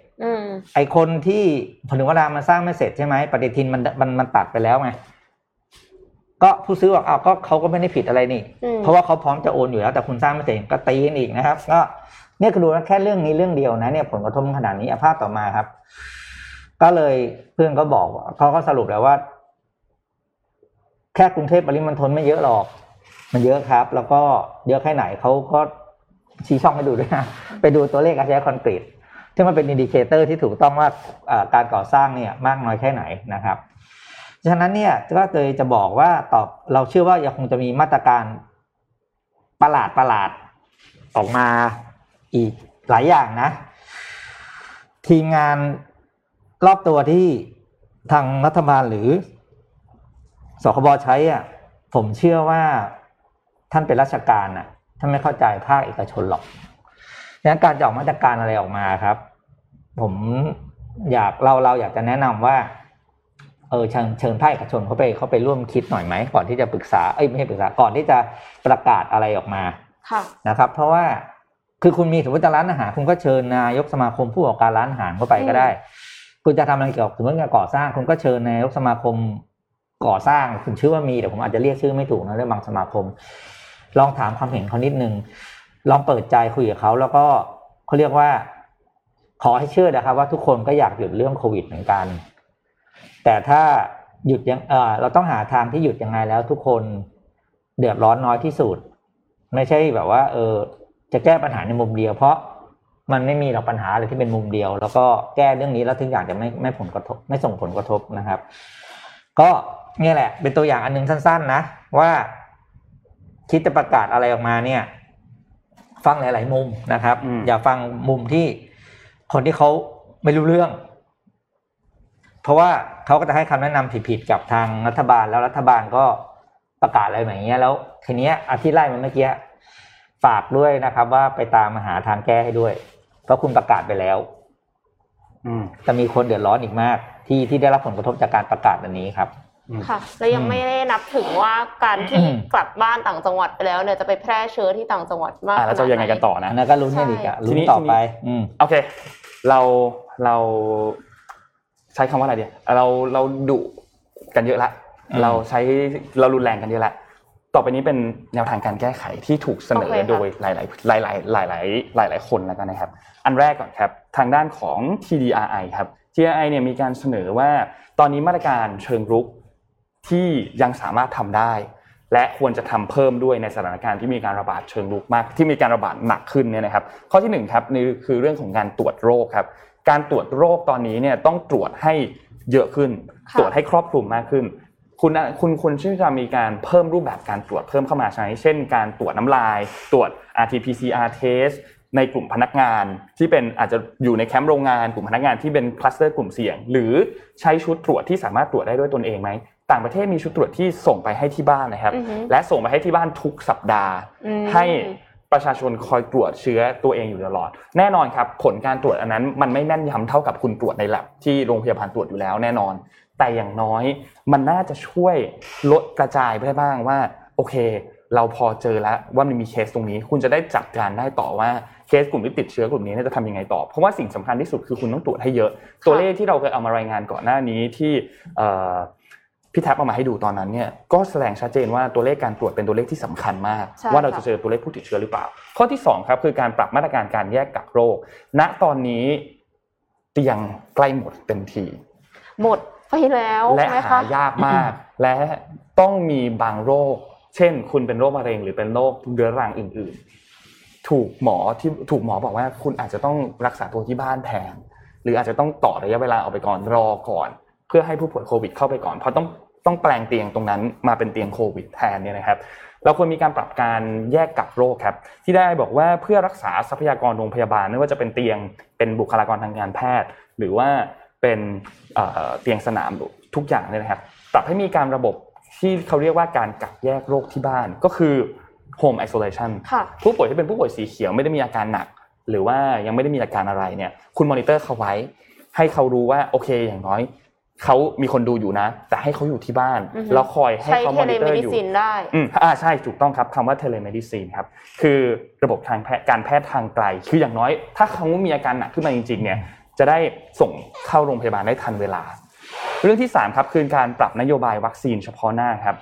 ไอคนที่ผลิตวรามันสร้างไม่เสร็จใช่ไหมปฏิทินมันมันมันตัดไปแล้วไงก็ผู้ซื้อบอกอ้าวก็เขาก็ไม่ได้ผิดอะไรนี่อืมเพราะว่าเขาพร้อมจะโอนอยู่แล้วแต่คุณสร้างไม่เสร็จก็ตีกันอีกนะครับ ก็เนี่ยคือดูนะแค่เรื่องนี้เรื่องเดียวนะเนี่ยผลกระทบขนาดนี้อะภาพต่อมาครับ ก็เลยเพื่อนก็บอกว่าเขาก็สรุปแล้วว่า แค่กรุงเทพปริมณฑลไม่เยอะหรอก มันเยอะครับ แล้วก็เยอะแค่ไหนเขาก็ชี้ช่องให้ดูด้วยนะไปดูตัวเลขการใช้คอนกรีต ที่มันเป็น indicator ที่ถูกต้องว่าการก่อสร้างเนี่ยมากน้อยแค่ไหนนะครับฉะนั้นเนี่ยก็เลยจะบอกว่าตอบเราเชื่อว่ายังคงจะมีมาตรการประหลาดประหลาดออกมาอีกหลายอย่างนะ ทีมงานรอบตัวที่ทางรัฐบาลหรือศบคใช้อะผมเชื่อว่าท่านเป็นราชการน่ะท่านไม่เข้าใจภาคเอกชนหรอกดังนั้นการจะออกมาตรการอะไรออกมาครับ ผมอยากเราเราอยากจะแนะนำว่า เออเชิญเชิญภาคเอกชนเขาไปเขาไปร่วมคิดหน่อยไหมก่อนที่จะปรึกษาเอ้ยไม่ใช่ปรึกษาก่อนที่จะประกาศอะไรออกมาค่ะนะครับ เพราะว่าคือคุณมีสมมติจะร้านอาหารคุณก็เชิญนายกสมาคมผู้ประกอบการร้านอาหารเข้าไปก็ได้ คุณจะทำอะไรเกี่ยวกับสมมติการก่อสร้าง คุณก็เชิญนายกสมาคมก่อสร้างคุณชื่อว่ามีแต่ผมอาจจะเรียกชื่อไม่ถูกนะเรื่องบางสมาคม ลองถามความเห็นเขานิดนึงลองเปิดใจคุยกับเขาแล้วก็เขาเรียกว่า ขอให้เชื่อนะครับ ว่าทุกคนก็อยากหยุดเรื่องโควิดเหมือนกัน แต่ถ้าหยุดยังเออเราต้องหาทางที่หยุดยังไงแล้วทุกคนเดือดร้อนน้อยที่สุด ไม่ใช่แบบว่า เออ จะแก้ปัญหาในมุมเดียว เพราะมันไม่มีหรอกปัญหาอะไรที่เป็นมุมเดียว แล้วก็แก้เรื่องนี้แล้วทุกอย่างจะไม่ไม่ผลกระทบ ไม่ส่งผลกระทบนะครับ ก็เนี่ยแหละ เป็นตัวอย่างอันหนึงสั้น ๆ นะ ว่าคิดจะประกาศอะไรออกมาเนี่ย ฟังหลาย ๆ มุมนะครับอืมอย่าฟังมุมที่ คนที่เขาไม่รู้เรื่อง เพราะว่าเขาก็จะให้คำแนะนำผิดๆกับทางรัฐบาลแล้วรัฐบาลก็ประกาศอะไรแบบนี้ยแล้วทีเนี้ยอาทิตย์ไล่มันเมื่อกี้ฝากด้วยนะครับ ว่าไปตามมาหาทางแก้ให้ด้วย เพราะคุณประกาศไปแล้ว อืมจะมีคนเดือดร้อนอีกมาก ที่ที่ได้รับผลกระทบจากการประกาศอันนี้ครับ ค่ะ แล้วยังไม่ได้นับถึงว่าการที่อืมกลับบ้านต่างจังหวัดไปแล้วเนี่ยจะไปแพร่เชื้อที่ต่างจังหวัดมากอ่าแล้วจะยังไงกันต่ออันะนนั้นก็ลุ้นกันอีกอะใช่ลุ้ทีนนี้ต่อทีนี้ไปอืมโอเค เราเราใช้คำว่าอะไรเดียเราเราดุกันเยอะละอืมเราใช้เรารุนแรงกันเยอะละต่อไปนี้เป็นแนวทางการแก้ไขที่ถูกเสนอโอเคค่ะโดยหลาย ๆ หลาย ๆ หลาย ๆ หลาย ๆ คนแล้วกันนะครับ อันแรกก่อนครับทางด้านของ TDRI ครับ TDRI เนี่ยมีการเสนอว่าตอนนี้มาตรการเชิงรุก ที่ยังสามารถทำได้ และควรจะทำเพิ่มด้วยในสถานการณ์ที่มีการระบาดเชิงรุกมาก ที่มีการระบาดหนักขึ้นเนี่ยนะครับ ข้อที่หนึ่งครับนี่คือเรื่องของการตรวจโรคครับการตรวจโรคตอนนี้เนี่ยต้องตรวจให้เยอะขึ้นค่ะตรวจให้ครอบคลุมมากขึ้น คุณน่ะคุณคุณที่จะมีการเพิ่มรูปแบบการตรวจเพิ่มเข้ามาใช้ เช่น การตรวจน้ำลาย ตรวจ RT-PCR test ในกลุ่มพนักงานที่เป็นอาจจะอยู่ในแคมป์โรงงานกลุ่มพนักงานที่เป็นคลัสเตอร์กลุ่มเสี่ยง หรือใช้ชุดตรวจที่สามารถตรวจได้ด้วยตนเองไหม ต่างประเทศมีชุดตรวจที่ส่งไปให้ที่บ้านนะครับอือฮึและส่งไปให้ที่บ้านทุกสัปดาห์อืมให้ประชาชนคอยตรวจเชื้อตัวเองอยู่ตลอด แน่นอนครับ ผลการตรวจอันนั้น มันไม่แม่นยำเท่ากับคุณตรวจใน lab ที่โรงพยาบาลตรวจอยู่แล้วแน่นอน แต่อย่างน้อยมันน่าจะช่วยลดกระจายไปได้บ้างว่า โอเค เราพอเจอแล้วว่ามันมีเคสตรงนี้ คุณจะได้จัดการได้ต่อว่าเคสกลุ่มที่ติดเชื้อกลุ่มนี้เนี่ยจะทำยังไงต่อ เพราะว่าสิ่งสำคัญที่สุดคือคุณต้องตรวจให้เยอะ ตัวเลขที่เราเคยเอามารายงานก่อนหน้านี้ที่เอ่อ พี่แท็บเอามาให้ดูตอนนั้นเนี่ยก็แสดงชัดเจนว่าตัวเลขการตรวจเป็นตัวเลขที่สำคัญมากใช่ว่าเราจะค่ะเจอตัวเลขผู้ติดเชื้อหรือเปล่า ข้อที่2ครับคือการปรับมาตรการการแยกกักโรค ณตอนนี้เตียงใกล้หมดเต็มทีหมดไปแล้วและไหมหาคะยากมาก และต้องมีบางโรค เช่น คุณเป็นโรคมะเร็งหรือเป็นโรคเรื้อรังอื่นถูกหมอที่ถูกหมอบอกว่าคุณอาจจะต้องรักษาตัวที่บ้านแทนหรืออาจจะต้องต่อระยะเวลาออกไปก่อนรอก่อน เพื่อให้ผู้ป่วยโควิดเข้าไปก่อน เพราะต้องต้องแปลงเตียงตรงนั้นมาเป็นเตียงโควิดแทนเนี่ยนะครับ เราควรมีการปรับการแยกกักโรคครับ ที่ได้บอกว่าเพื่อรักษาทรัพยากรโรงพยาบาลไม่ว่าจะเป็นเตียงเป็นบุคลากรทางการแพทย์ หรือว่าเป็นเอ่อเตียงสนามทุกอย่างเนี่ยนะครับ ปรับให้มีการระบบที่เขาเรียกว่าการกักแยกโรคที่บ้านก็คือ home isolation ค่ะผู้ป่วยที่เป็นผู้ป่วยสีเขียวไม่ได้มีอาการหนัก หรือว่ายังไม่ได้มีอาการอะไรเนี่ยคุณมอนิเตอร์เขาไว้ ให้เขารู้ว่าโอเคอย่างน้อย เขามีคนดูอยู่นะ แต่ให้เขาอยู่ที่บ้านอือฮึแล้วคอยให้ใช้เขา telemedicine monitor อยู่นได้อืมอ่าใช่ถูกต้องครับคำว่า telemedicine ครับคือระบบทางแพทย์การแพทย์ทางไกล คืออย่างน้อย ถ้าเขามีอาการหนักขึ้นมาจริงๆเนี่ยจะได้ส่งเข้าโรงพยาบาลได้ทันเวลา เรื่องที่ 3 ครับคือการปรับนโยบายวัคซีนเฉพาะหน้าครับ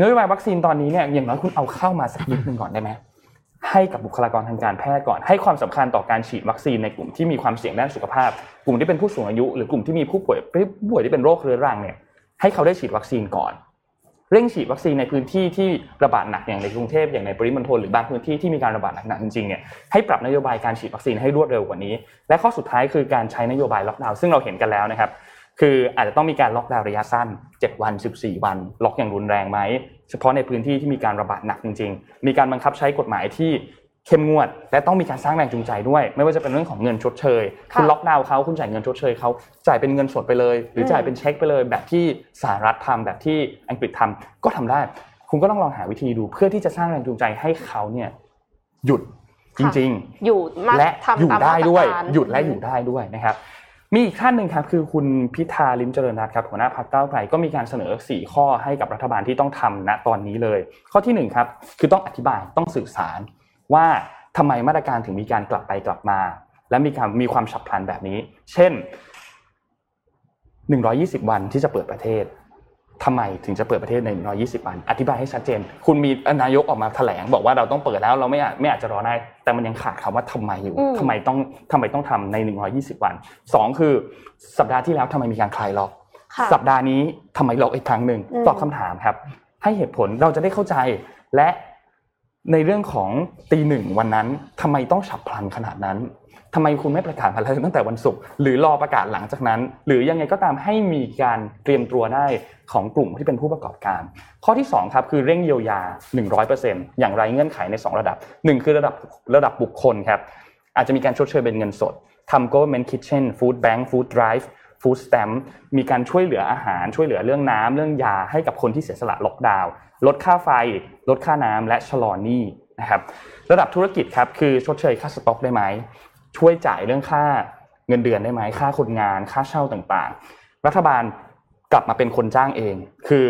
นโยบายวัคซีนตอนนี้เนี่ยอย่างน้อยคุณเอาเข้ามาสักนิดหนึ่งก่อนได้ไหม ให้กับบุคลากรทางการแพทย์ก่อน ให้ความสำคัญต่อการฉีดวัคซีนในกลุ่มที่มีความเสี่ยงด้านสุขภาพ กลุ่มที่เป็นผู้สูงอายุ หรือกลุ่มที่มีผู้ป่วยผู้ป่วยที่เป็นโรคเรื้อรังเนี่ยให้เขาได้ฉีดวัคซีนก่อน เร่งฉีดวัคซีนในพื้นที่ที่ระบาดหนักอย่างในกรุงเทพอย่างในปริมณฑลหรือบางพื้นที่ที่มีการระบาดหนักๆจริงๆเนี่ยให้ปรับนโยบายการฉีดวัคซีนให้รวดเร็วกว่านี้ และข้อสุดท้ายคือการใช้นโยบายล็อกดาวน์ซึ่งเราเห็นกันแล้วนะครับ คืออาจจะต้องมีการล็อกดาวน์ระยะสั้น 7 วัน 14 วัน ล็อกอย่างรุนแรงไหม เฉพาะในพื้นที่ที่มีการระบาดหนักจริง ๆ มีการบังคับใช้กฎหมายที่เข้มงวด และต้องมีการสร้างแรงจูงใจด้วย ไม่ว่าจะเป็นเรื่องของเงินชดเชยค่ะคุณล็อกดาวน์เขาคุณจ่ายเงินชดเชยเขาจ่ายเป็นเงินสดไปเลย หรือจ่ายเป็นเช็คไปเลย แบบที่สหรัฐทำแบบที่อังกฤษทำก็ทำได้ คุณก็ต้องลองหาวิธีดูเพื่อที่จะสร้างแรงจูงใจให้เขาเนี่ยหยุดจริงๆ อยู่มาและทำอยู่ตามได้มาตรด้วยการหยุดและอยู่ได้ด้วยนะครับ มีอีกท่านหนึ่งครับคือคุณพิธาลิมเจริญรัตน์ครับหัวหน้าพรรคก้าวไกลก็มีการเสนอ 4 ข้อให้กับรัฐบาลที่ต้องทำณตอนนี้เลย ข้อที่หนึ่งครับคือต้องอธิบายต้องสื่อสารว่าทำไมมาตรการถึงมีการกลับไปกลับมา และมีการมีความฉับพลันแบบนี้ เช่น 120 วันที่จะเปิดประเทศ ทำไมถึงจะเปิดประเทศใน120 วัน อธิบายให้ชัดเจน คุณมีนายกออกมาแถลง บอกว่าเราต้องเปิดแล้วเราไม่อาจไม่อาจจะรอได้ แต่มันยังขาดคำว่าทำไมอยู่อืมทำไมต้องทำไมต้องทำใน 120 วันสองคือสัปดาห์ที่แล้วทำไมมีการคลายล็อกค่ะสัปดาห์นี้ทำไมล็อกอีกครั้งหนึ่งอืมตอบคำถามครับ ให้เหตุผลเราจะได้เข้าใจและในเรื่องของตีหนึ่งวันนั้นทำไมต้องฉับพลันขนาดนั้น ทำไมคุณไม่ประกาศมาเลยตั้งแต่วันศุกร์หรือรอประกาศหลังจากนั้น หรือยังไงก็ตามให้มีการเตรียมตัวได้ของกลุ่มที่เป็นผู้ประกอบการ ข้อที่สองครับคือเร่งเยียวยา 100%อย่างไรเงื่อนไขในสองระดับหนึ่งคือระดับระดับบุคคลครับอาจจะมีการชดเชยเป็นเงินสดทำ government kitchen food bank food drive food stamp มีการช่วยเหลืออาหารช่วยเหลือเรื่องน้ำเรื่องยาให้กับคนที่เสียสละล็อกดาวน์ลดค่าไฟ ลดค่าน้ำและชะลอหนี้นะครับระดับธุรกิจครับคือชดเชยค่าสต็อกได้ไหม ช่วยจ่ายเรื่องค่าเงินเดือนได้ไหมค่าคนงานค่าเช่าต่างๆ รัฐบาลกลับมาเป็นคนจ้างเอง คือ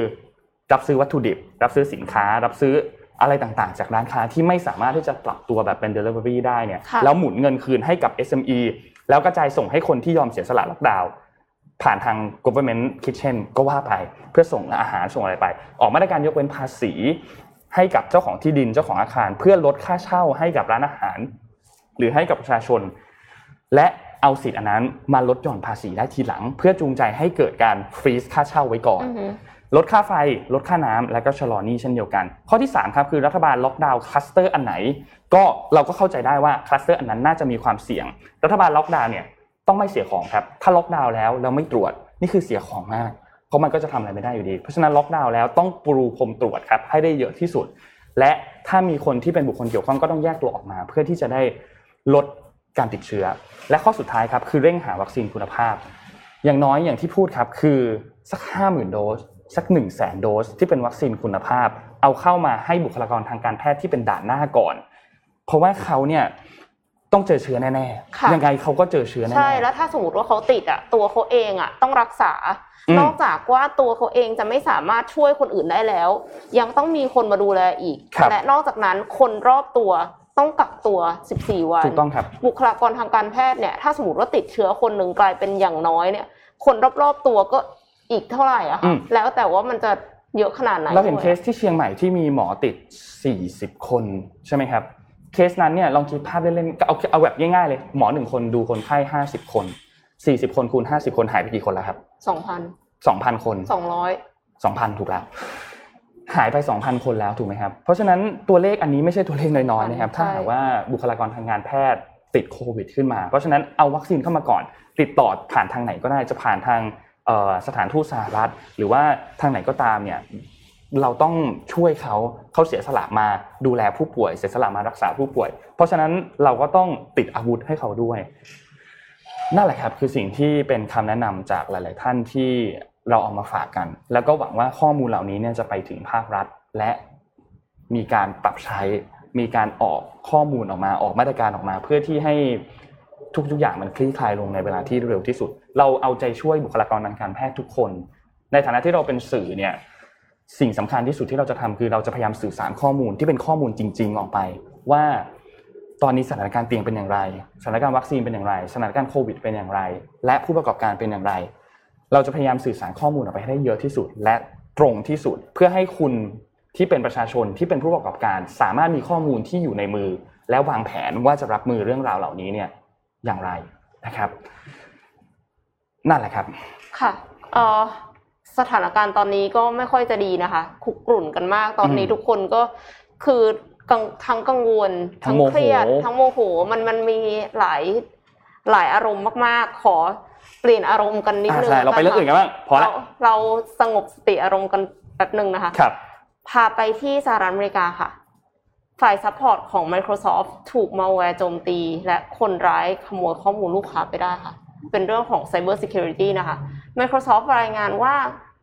รับซื้อวัตถุดิบ รับซื้อสินค้า รับซื้ออะไรต่างๆ จากร้านค้าที่ไม่สามารถที่จะปรับตัวแบบเป็น delivery ได้เนี่ยค่ะแล้วหมุนเงินคืนให้กับ SME แล้วกระจายส่งให้คนที่ยอมเสียสละล็อกดาวน์ผ่านทาง government kitchen ก็ว่าไปเพื่อส่งอาหารส่งอะไรไป ออกมาตรการยกเว้นภาษี ให้กับเจ้าของที่ดินเจ้าของอาคาร เพื่อลดค่าเช่าให้กับร้านอาหาร หรือให้กับประชาชน และเอาสิทธิ์อันนั้นมาลดหย่อนภาษีได้ทีหลัง เพื่อจูงใจให้เกิดการ freeze ค่าเช่าไว้ก่อนอือหือลดค่าไฟ ลดค่าน้ำและก็ชะลอหนี้เช่นเดียวกัน ข้อที่3ครับคือรัฐบาลล็อกดาวน์คลัสเตอร์อันไหน ก็เราก็เข้าใจได้ว่าคลัสเตอร์อันนั้นน่าจะมีความเสี่ยง รัฐบาลล็อกดาวน์เนี่ยต้องไม่เสียของครับถ้าล็อกดาวน์แล้วแล้วไม่ตรวจนี่คือเสียของมากเพราะมันก็จะทำอะไรไม่ได้อยู่ดี เพราะฉะนั้นล็อกดาวน์แล้วต้องปรูพรมตรวจครับให้ได้เยอะที่สุด และถ้ามีคนที่เป็นบุคคลเกี่ยวข้องก็ต้องแยกตัวออกมา เพื่อที่จะได้ ลดการติดเชื้อ และข้อสุดท้ายครับคือเร่งหาวัคซีนคุณภาพ อย่างน้อยอย่างที่พูดครับคือสักห้าหมื่นโดส สักหนึ่งแสนโดสที่เป็นวัคซีนคุณภาพ เอาเข้ามาให้บุคลากรทางการแพทย์ที่เป็นด่านหน้าก่อน เพราะว่าเขาเนี่ยต้องเจอเชื้อแน่ค่ะๆยังไงเขาก็เจอเชื้อแน่ๆใช่แล้วถ้าสมมติว่าเขาติดอะตัวเขาเองอะต้องรักษาอืมนอกจากว่าตัวเขาเองจะไม่สามารถช่วยคนอื่นได้แล้ว ยังต้องมีคนมาดูแลอีกครับและนอกจากนั้นคนรอบตัว ต้องกักตัว 14 วัน ถูกต้องครับ บุคลากรทางการแพทย์เนี่ย ถ้าสมมติว่าติดเชื้อคนหนึ่งกลายเป็นอย่างน้อยเนี่ย คนรอบๆตัวก็อีกเท่าไหร่อะอืค่ะมแล้วแต่ว่ามันจะเยอะขนาดไหน เราเห็นด้วยเคสที่เชียงใหม่ที่มีหมอติด 40 คนใช่ไหมครับ เคสนั้นเนี่ยลองคิดภาพเล่นๆ เอาเอาแบบง่ายๆเลย หมอหนึ่งคนดูคนไข้ 50 คน 40 คนคูณ 50 คนหายไปกี่คนแล้วครับสองพัน2,000 คนสองร้อย2,000 ถูกแล้ว หายไป 2,000 คนแล้วถูกไหมครับ เพราะฉะนั้นตัวเลขอันนี้ไม่ใช่ตัวเลขน้อยๆนะครับใช่ถ้าหากว่าบุคลากรทางการแพทย์ติดโควิดขึ้นมา เพราะฉะนั้นเอาวัคซีนเข้ามาก่อน ติดต่อผ่านทางไหนก็ได้จะผ่านทางเอ่อสถานทูตสหรัฐ หรือว่าทางไหนก็ตามเนี่ยเราต้องช่วยเขาเขาเสียสละมาดูแลผู้ป่วย เสียสละมารักษาผู้ป่วย เพราะฉะนั้นเราก็ต้องติดอาวุธให้เขาด้วย นั่นแหละครับคือสิ่งที่เป็นคำแนะนำจากหลาย ๆ ท่านที่ เราเอามาฝากกัน แล้วก็หวังว่าข้อมูลเหล่านี้เนี่ยจะไปถึงภาครัฐ และมีการปรับใช้ มีการออกข้อมูลออกมาออกมาตรการออกมา เพื่อที่ให้ทุกๆอย่างมันคลี่คลายลงในเวลาที่เร็วที่สุด เราเอาใจช่วยบุคลากรทางการแพทย์ทุกคน ในฐานะที่เราเป็นสื่อเนี่ยสิ่งสำคัญที่สุดที่เราจะทำคือเราจะพยายามสื่อสารข้อมูลที่เป็นข้อมูลจริง ๆ ออกไป ว่าตอนนี้สถานการณ์เตียงเป็นอย่างไร สถานการณ์วัคซีนเป็นอย่างไร สถานการณ์โควิดเป็นอย่างไร และผู้ประกอบการเป็นอย่างไร เราจะพยายามสื่อสารข้อมูลออกไปให้ได้เยอะที่สุด และตรงที่สุดเพื่อให้คุณที่เป็นประชาชนที่เป็นผู้ประกอบการ สามารถมีข้อมูลที่อยู่ในมือ และวางแผนว่าจะรับมือเรื่องราวเหล่านี้เนี่ยอย่างไรนะครับ นั่นแหละครับค่ะเอ่อสถานการณ์ตอนนี้ก็ไม่ค่อยจะดีนะคะคุกกรุ่นกันมากตอนนี้อืมทุกคนก็คือกังทั้งกังวล ทั้งโมโหเครียด ทั้งโมโห มันมันมีหลายหลายอารมณ์มาก ๆ ขอ เปลี่ยนอารมณ์กันนิดนึงอ่าใช่เราไปเรื่องอื่นกันบ้างพอละเราเราสงบสติอารมณ์กันแป๊บหนึ่งนะคะครับพาไปที่สหรัฐอเมริกาค่ะ ฝ่าย support ของ Microsoft ถูกมาแวร์โจมตี และคนร้ายขโมยข้อมูลลูกค้าไปได้ค่ะ เป็นเรื่องของ Cyber Security นะคะ Microsoft รายงานว่า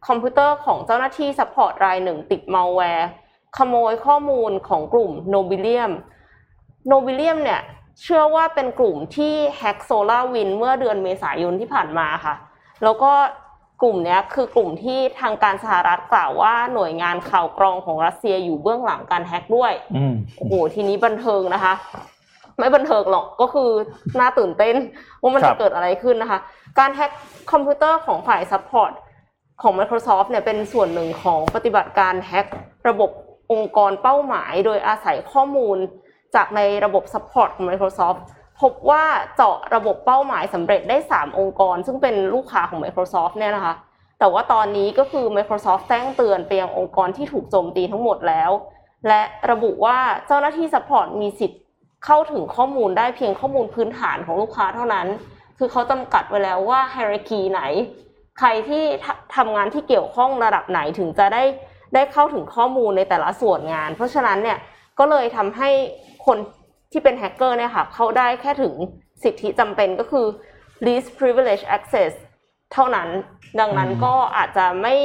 คอมพิวเตอร์ของเจ้าหน้าที่ support รายหนึ่งติดมาแวร์ขโมยข้อมูลของกลุ่ม Nobelium Nobelium เนี่ย เชื่อว่าเป็นกลุ่มที่แฮ็ก SolarWinds เมื่อเดือนเมษายนที่ผ่านมาค่ะ แล้วก็กลุ่มเนี้ยคือกลุ่มที่ทางการสหรัฐกล่าวว่าหน่วยงานข่าวกรองของรัสเซียอยู่เบื้องหลังการแฮ็กด้วยอืมโอ้โหทีนี้บันเทิงนะคะ ไม่บันเทิงหรอกก็คือน่าตื่นเต้นว่าครับมันจะเกิดอะไรขึ้นนะคะ การแฮ็กคอมพิวเตอร์ของฝ่าย support ของ Microsoft เนี่ยเป็นส่วนหนึ่งของปฏิบัติการแฮ็กระบบองค์กรเป้าหมาย โดยอาศัยข้อมูล จากในระบบ support ของ Microsoft พบว่าเจาะระบบเป้าหมายสำเร็จได้ 3 องค์กร ซึ่งเป็นลูกค้าของ Microsoft เนี่ยนะคะ แต่ว่าตอนนี้ก็คือ Microsoft แจ้งเตือนไปยังองค์กรที่ถูกโจมตีทั้งหมดแล้ว และระบุว่าเจ้าหน้าที่ support มีสิทธิ์เข้าถึงข้อมูลได้เพียงข้อมูลพื้นฐานของลูกค้าเท่านั้น คือเขาจำกัดไว้แล้วว่า hierarchy ไหน ใครที่ททำงานที่เกี่ยวข้องระดับไหนถึงจะได้ได้เข้าถึงข้อมูลในแต่ละส่วนงาน เพราะฉะนั้นเนี่ยก็เลยทำให้ คนที่เป็นแฮกเกอร์เนี่ยค่ะเข้าได้แค่ถึงสิทธิจำเป็นก็คือ least privilege access เท่านั้น ดังนั้นอืมก็อาจจะไม่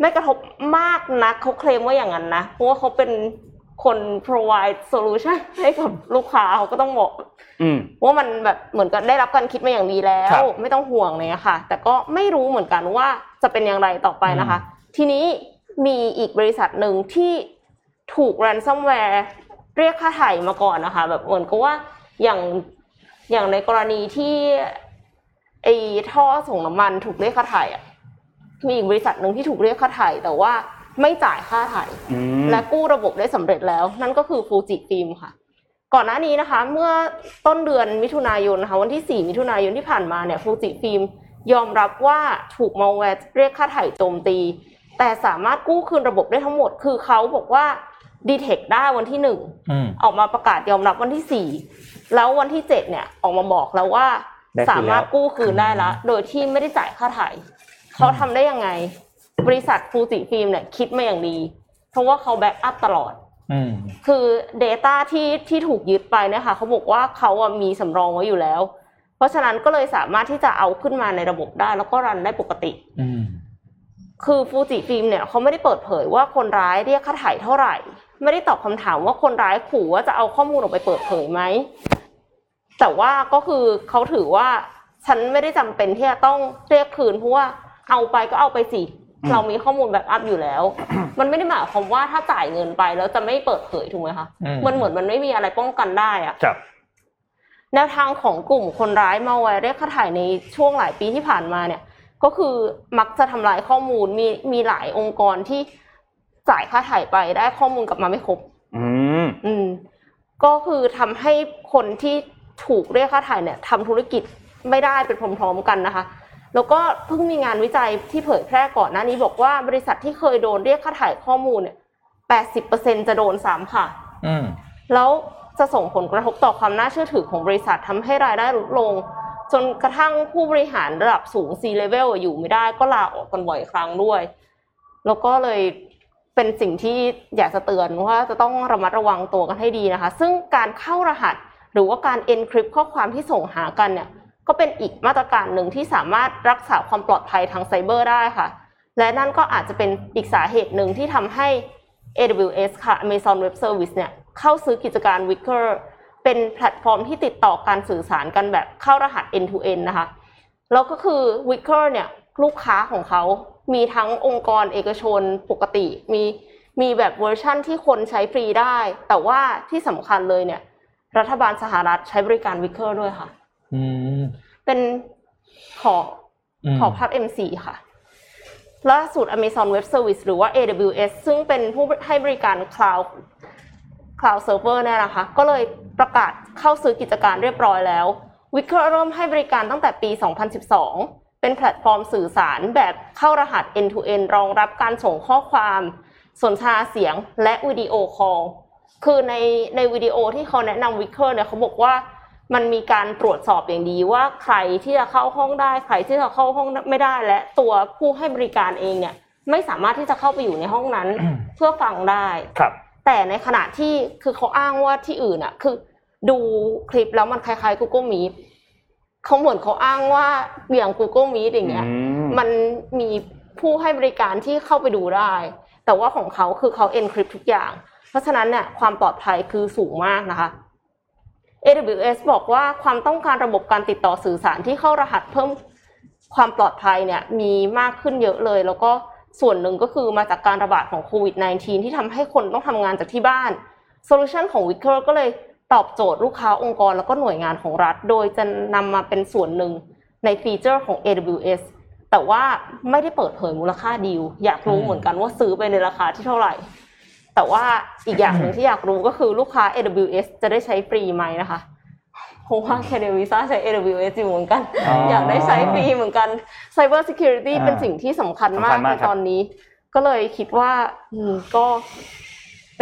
ไม่กระทบมากนักเขาเคลมว่าอย่างนั้นนะ เพราะว่าเขาเป็นคน provide solution ให้กับลูกค้าเขาก็ต้องบอกอืมว่ามันแบบเหมือนกับได้รับการคิดมาอย่างดีแล้ครัวบไม่ต้องห่วงเลยค่ะ แต่ก็ไม่รู้เหมือนกันว่าจะเป็นอย่างไรต่อไปนะคะ ทีนี้มีอีกบริษัทหนึ่งที่ถูก ransomware เรียกค่าไถ่มาก่อนนะคะ แบบเหมือนกับว่าอย่างอย่างในกรณีที่ไอ้ท่อส่งน้ำมันถูกเรียกค่าไถ่อะมีอีกบริษัทหนึ่งที่ถูกเรียกค่าไถ่แต่ว่าไม่จ่ายค่าไถ่อืมและกู้ระบบได้สำเร็จแล้ว นั่นก็คือฟูจิฟิล์มค่ะ ก่อนหน้านี้นะคะ เมื่อต้นเดือนมิถุนายนนะคะวันที่ 4 มิถุนายนที่ผ่านมาเนี่ยฟูจิฟิล์มยอมรับว่าถูกมาแวร์เรียกค่าไถ่โจมตี แต่สามารถกู้คืนระบบได้ทั้งหมด คือเขาบอกว่า detect ได้วันที่หนึ่งอืมออกมาประกาศยอมรับวันที่สี่แล้ววันที่เจ็ดเนี่ยออกมาบอกแล้วว่าได้คืนแล้วสามารถกู้คืนได้แล้วโดยที่ไม่ได้จ่ายค่าไถ่เขาทำได้ยังไง บริษัทฟูจิฟิล์มเนี่ยคิดมาอย่างดี เพราะว่าเขา backup ตลอดอืมคือ Data ที่ที่ถูกยึดไปเนี่ยค่ะเขาบอกว่าเขาอะมีสำรองไว้อยู่แล้ว เพราะฉะนั้นก็เลยสามารถที่จะเอาขึ้นมาในระบบได้ แล้วก็ run ได้ปกติอืมคือฟูจิฟิล์มเนี่ยเขาไม่ได้เปิดเผยว่าคนร้ายเรียกค่าไถ่เท่าไหร่ ไม่ได้ตอบคำถามว่าคนร้ายขู่ว่าจะเอาข้อมูลออกไปเปิดเผยไหม แต่ว่าก็คือเขาถือว่าฉันไม่ได้จำเป็นที่จะต้องเรียกคืนเพราะว่าเอาไปก็เอาไปสิอืมเรามีข้อมูล backup อยู่แล้ว มันไม่ได้หมายความว่าถ้าจ่ายเงินไปแล้วจะไม่เปิดเผยถูกไหมคะอืมมันเหมือนมันไม่มีอะไรป้องกันได้อะครับแนวทางของกลุ่มคนร้ายมาแวร์เรียกค่าถ่ายในช่วงหลายปีที่ผ่านมาเนี่ย ก็คือมักจะทำลายข้อมูลมีมีหลายองค์กรที่ จ่ายค่าถ่ายไปได้ข้อมูลกลับมาไม่ครบ อืมอืมก็คือทำให้คนที่ถูกเรียกค่าถ่ายเนี่ยทำธุรกิจไม่ได้เป็นพร้อมๆกันนะคะ แล้วก็เพิ่งมีงานวิจัยที่เผยแพร่ก่อนหน้านี้บอกว่าบริษัทที่เคยโดนเรียกค่าถ่ายข้อมูลเนี่ย80%จะโดนซ้ำค่ะอืมแล้วจะส่งผลกระทบต่อความน่าเชื่อถือของบริษัททำให้รายได้ลดลง จนกระทั่งผู้บริหารระดับสูง C level อะอยู่ไม่ได้ก็ลาออกกันบ่อยครั้งด้วย แล้วก็เลย เป็นสิ่งที่อยากจะเตือนว่าจะต้องระมัดระวังตัวกันให้ดีนะคะ ซึ่งการเข้ารหัสหรือว่าการ encrypt ข้อความที่ส่งหากันเนี่ยก็เป็นอีกมาตรการหนึ่งที่สามารถรักษาความปลอดภัยทางไซเบอร์ได้ค่ะ และนั่นก็อาจจะเป็นอีกสาเหตุหนึ่งที่ทำให้ AWS ค่ะ Amazon Web Service เนี่ยเข้าซื้อกิจการ Wicker เป็นแพลตฟอร์มที่ติดต่อการสื่อสารกันแบบเข้ารหัส end to end นะคะ แล้วก็คือ Wicker เนี่ยลูกค้าของเขา มีทั้งองค์กรเอกชนปกติ มีมีแบบเวอร์ชั่นที่คนใช้ฟรีได้ แต่ว่าที่สำคัญเลยเนี่ย รัฐบาลสหรัฐใช้บริการ Wicker ด้วยค่ะอืมเป็นขอขอภาพ M4 ค่ะล่าสุด Amazon Web Service หรือว่า AWS ซึ่งเป็นผู้ให้บริการ Cloud Cloud Server เนี่ยนะคะ ก็เลยประกาศเข้าซื้อกิจการเรียบร้อยแล้ว Wicker เริ่มให้บริการตั้งแต่ปี 2012 เป็นแพลตฟอร์มสื่อสารแบบเข้ารหัส end to end รองรับการส่งข้อความ สนทนาเสียงและวิดีโอคอล คือในในวิดีโอที่เขาแนะนำ Wicker เนี่ยเขาบอกว่ามันมีการตรวจสอบอย่างดีว่าใครที่จะเข้าห้องได้ ใครที่จะเข้าห้องไม่ได้และตัวผู้ให้บริการเองเนี่ยไม่สามารถที่จะเข้าไปอยู่ในห้องนั้นเพื่อฟังได้ครับ แต่ในขณะที่คือเขาอ้างว่าที่อื่นอะคือดูคลิปแล้วมันคล้ายๆ Google Meet เขาเหมือนเขาอ้างว่าอย่าง Google Meet อย่างเงี้ยอืมมันมีผู้ให้บริการที่เข้าไปดูได้ แต่ว่าของเขาคือเขา encrypt ทุกอย่าง เพราะฉะนั้นเนี่ยความปลอดภัยคือสูงมากนะคะ AWS บอกว่าความต้องการระบบการติดต่อสื่อสารที่เข้ารหัสเพิ่มความปลอดภัยเนี่ยมีมากขึ้นเยอะเลย แล้วก็ส่วนหนึ่งก็คือมาจากการระบาดของโควิด -19 ที่ทำให้คนต้องทำงานจากที่บ้านโซลูชันของ Wicker ก็เลย ตอบโจทย์ลูกค้าองค์กรแล้วก็หน่วยงานของรัฐ โดยจะนำมาเป็นส่วนหนึ่งใน feature ของ AWS แต่ว่าไม่ได้เปิดเผยมูลค่าดีล อยากรู้เหมือนกันว่าซื้อไปในราคาที่เท่าไหร่ แต่ว่าอีกอย่างหนึ่งที่อยากรู้ก็คือลูกค้า AWS จะได้ใช้ฟรีไหมนะคะเพราะว่าแคเดวิซ่าใช้ AWS อยู่เหมือนกันอ๋อออยากได้ใช้ฟรีเหมือนกัน Cyber Security อ่าเป็นสิ่งที่สำคัญมาสำคักญในมากครับตอนนี้ ก็เลยคิดว่าอืมก็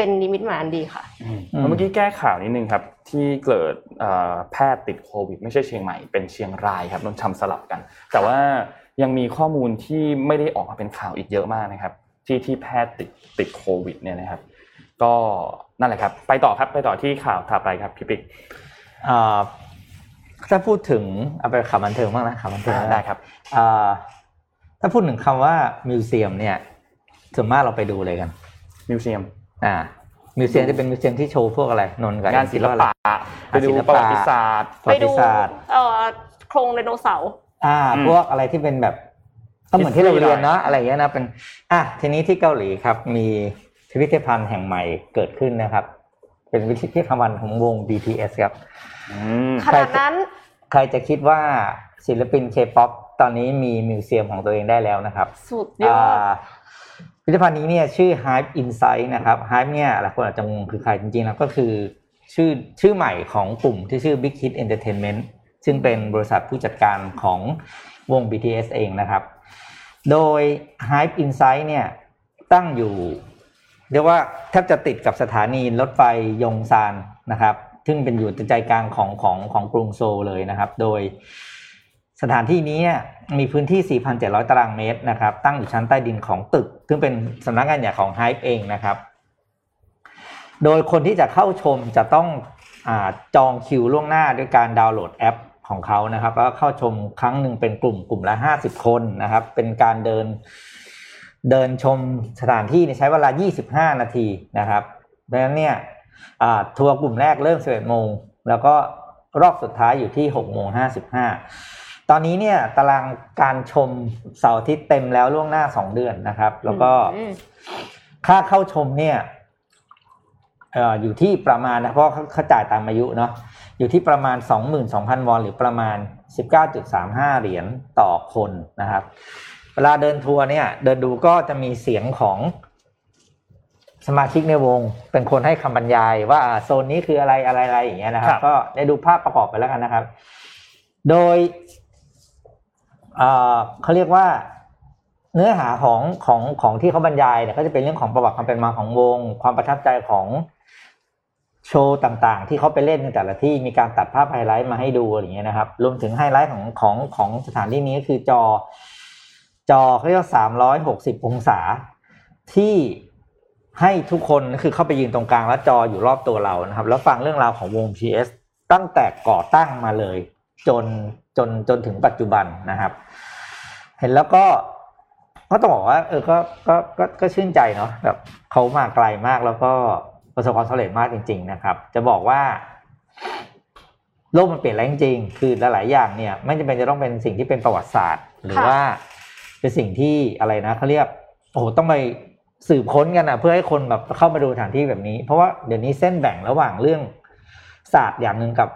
เป็นนิมิตหมายอันดีค่ะอืมแล้วเมื่อกี้แก้ข่าวนิดนึงครับ ที่เกิดเอ่อแพทย์ติดโควิด ไม่ใช่เชียงใหม่เป็นเชียงรายครับโดนทำสลับกัน แต่ว่ายังมีข้อมูลที่ไม่ได้ออกมาเป็นข่าวอีกเยอะมากนะครับ ที่ที่แพทย์ติดติดโควิดเนี่ยนะครับ ก็นั่นแหละครับ ไปต่อครับไปต่อที่ข่าวถัดไปครับพี่ปิ๊กอ่าถ้าพูดถึงเอาไปข่าวบันเทิงบ้างนะข่าวบันเทิงนะได้ครับอ่าถ้าพูดถึงคำว่า museum เนี่ยส่วนมากเราไปดูเลยกัน museum อ่า museum จะเป็น museum ที่โชว์พวกอะไรนนท์กับงานศิลปะไปดูศิลประปะวัติศาสตร์ไปดูประวัดูติศาสตร์เอ่อโครงไดโนเสาร์อ่าอืมพวกอะไรที่เป็นแบบก็เหมือนที่เราเรียนเนาะอะไรอย่างเงี้ยนะเป็น อะทีนี้ที่เกาหลีครับ มีพิพิธภัณฑ์แห่งใหม่เกิดขึ้นนะครับ เป็นพิพิธภัณฑ์ของวง BTS ครับอืมขนาดนั้น ใครจะคิดว่าศิลปินเคป๊อปตอนนี้มี museum ของตัวเองได้แล้วนะครับ สุดยอด อ่าพิพิธภัณฑ์นี้เนี่ยชื่อ HYBE Insight นะครับ Hype เนี่ยหลายคนอาจจะงงคือใครจริงๆแล้วก็คือชื่อชื่อใหม่ของกลุ่มที่ชื่อ Big Hit Entertainment ซึ่งเป็นบริษัทผู้จัดการของวง BTS เองนะครับ โดย Hype Insight เนี่ยตั้งอยู่ เรียกว่าแทบจะติดกับสถานีรถไฟยงซานนะครับ ซึ่งเป็นอยู่ใจกลางของของของกรุงโซลเลยนะครับ โดย สถานที่นี้มีพื้นที่ 4,700 ตารางเมตรนะครับ ตั้งอยู่ชั้นใต้ดินของตึก ซึ่งเป็นสำนักงานใหญ่ของ Hype เองนะครับ โดยคนที่จะเข้าชมจะต้องอจองคิวล่วงหน้าด้วยการดาวน์โหลดแอปของเขานะครับ แล้วเข้าชมครั้งหนึ่งเป็นกลุ่มกลุ่มละ 50 คนนะครับ เป็นการเดินเดินชมสถานที่ใช้เวลา 25 นาทีนะครับดังนั้นเนี่ยทัวร์กลุ่มแรกเริ่ม 11 โมง แล้วก็รอบสุดท้ายอยู่ที่ 6 โมง 55 ตอนนี้เนี่ยตารางการชมเสาร์อาทิตย์เต็มแล้วล่วงหน้า2เดือนนะครับ แล้วก็อืมค่าเข้าชมเนี่ยเอ่ออยู่ที่ประมาณนะเพราะเขาเขาจ่ายตามอายุเนาะอยู่ที่ประมาณ 22,000 วอนหรือประมาณ 19.35 เหรียญต่อคนนะครับ เวลาเดินทัวร์เนี่ย เดินดูก็จะมีเสียงของสมาชิกในวงเป็นคนให้คำบรรยายว่าอ่าโซนนี้คืออะไรอะไรอะไรอย่างเงี้ยนะครับครับ ก็ได้ดูภาพประกอบไปแล้วกันนะครับ โดย เขาเรียกว่าเนื้อหาของของของที่เขาบรรยายเนี่ยก็จะเป็นเรื่องของประวัติความเป็นมาของวง ความประทับใจของโชว์ต่างๆ ที่เขาไปเล่นในแต่ละที่มีการตัดภาพไฮไลท์มาให้ดูอะไรอย่างเงี้ยนะครับ รวมถึงไฮไลท์ของของของสถานที่นี้ก็คือจอ จอเขาเรียกสามร้อยหกสิบองศา ที่ให้ทุกคนคือเข้าไปยืนตรงกลางแล้วจออยู่รอบตัวเรานะครับ แล้วฟังเรื่องราวของวง PS ตั้งแต่ก่อตั้งมาเลย จน จนจนถึงปัจจุบันนะครับ เห็นแล้วก็ก็ต้องบอกว่าเออก็ก็ก็ก็ชื่นใจเนาะแบบเขามาไกลมากแล้วก็ประสบความสำเร็จมากจริง ๆ นะครับ จะบอกว่า โลกมันเปลี่ยนแล้วจริงๆคือหลายๆอย่างเนี่ย ไม่จำเป็นจะต้องเป็นสิ่งที่เป็นประวัติศาสตร์ หรือค่ะว่าเป็นสิ่งที่อะไรนะเขาเรียกโอ้โหต้องไปสืบค้นกันอะ เพื่อให้คนแบบเข้ามาดูสถานที่แบบนี้ เพราะว่าเดี๋ยวนี้เส้นแบ่งระหว่างเรื่องศาสตร์อย่างหนึ่งกับ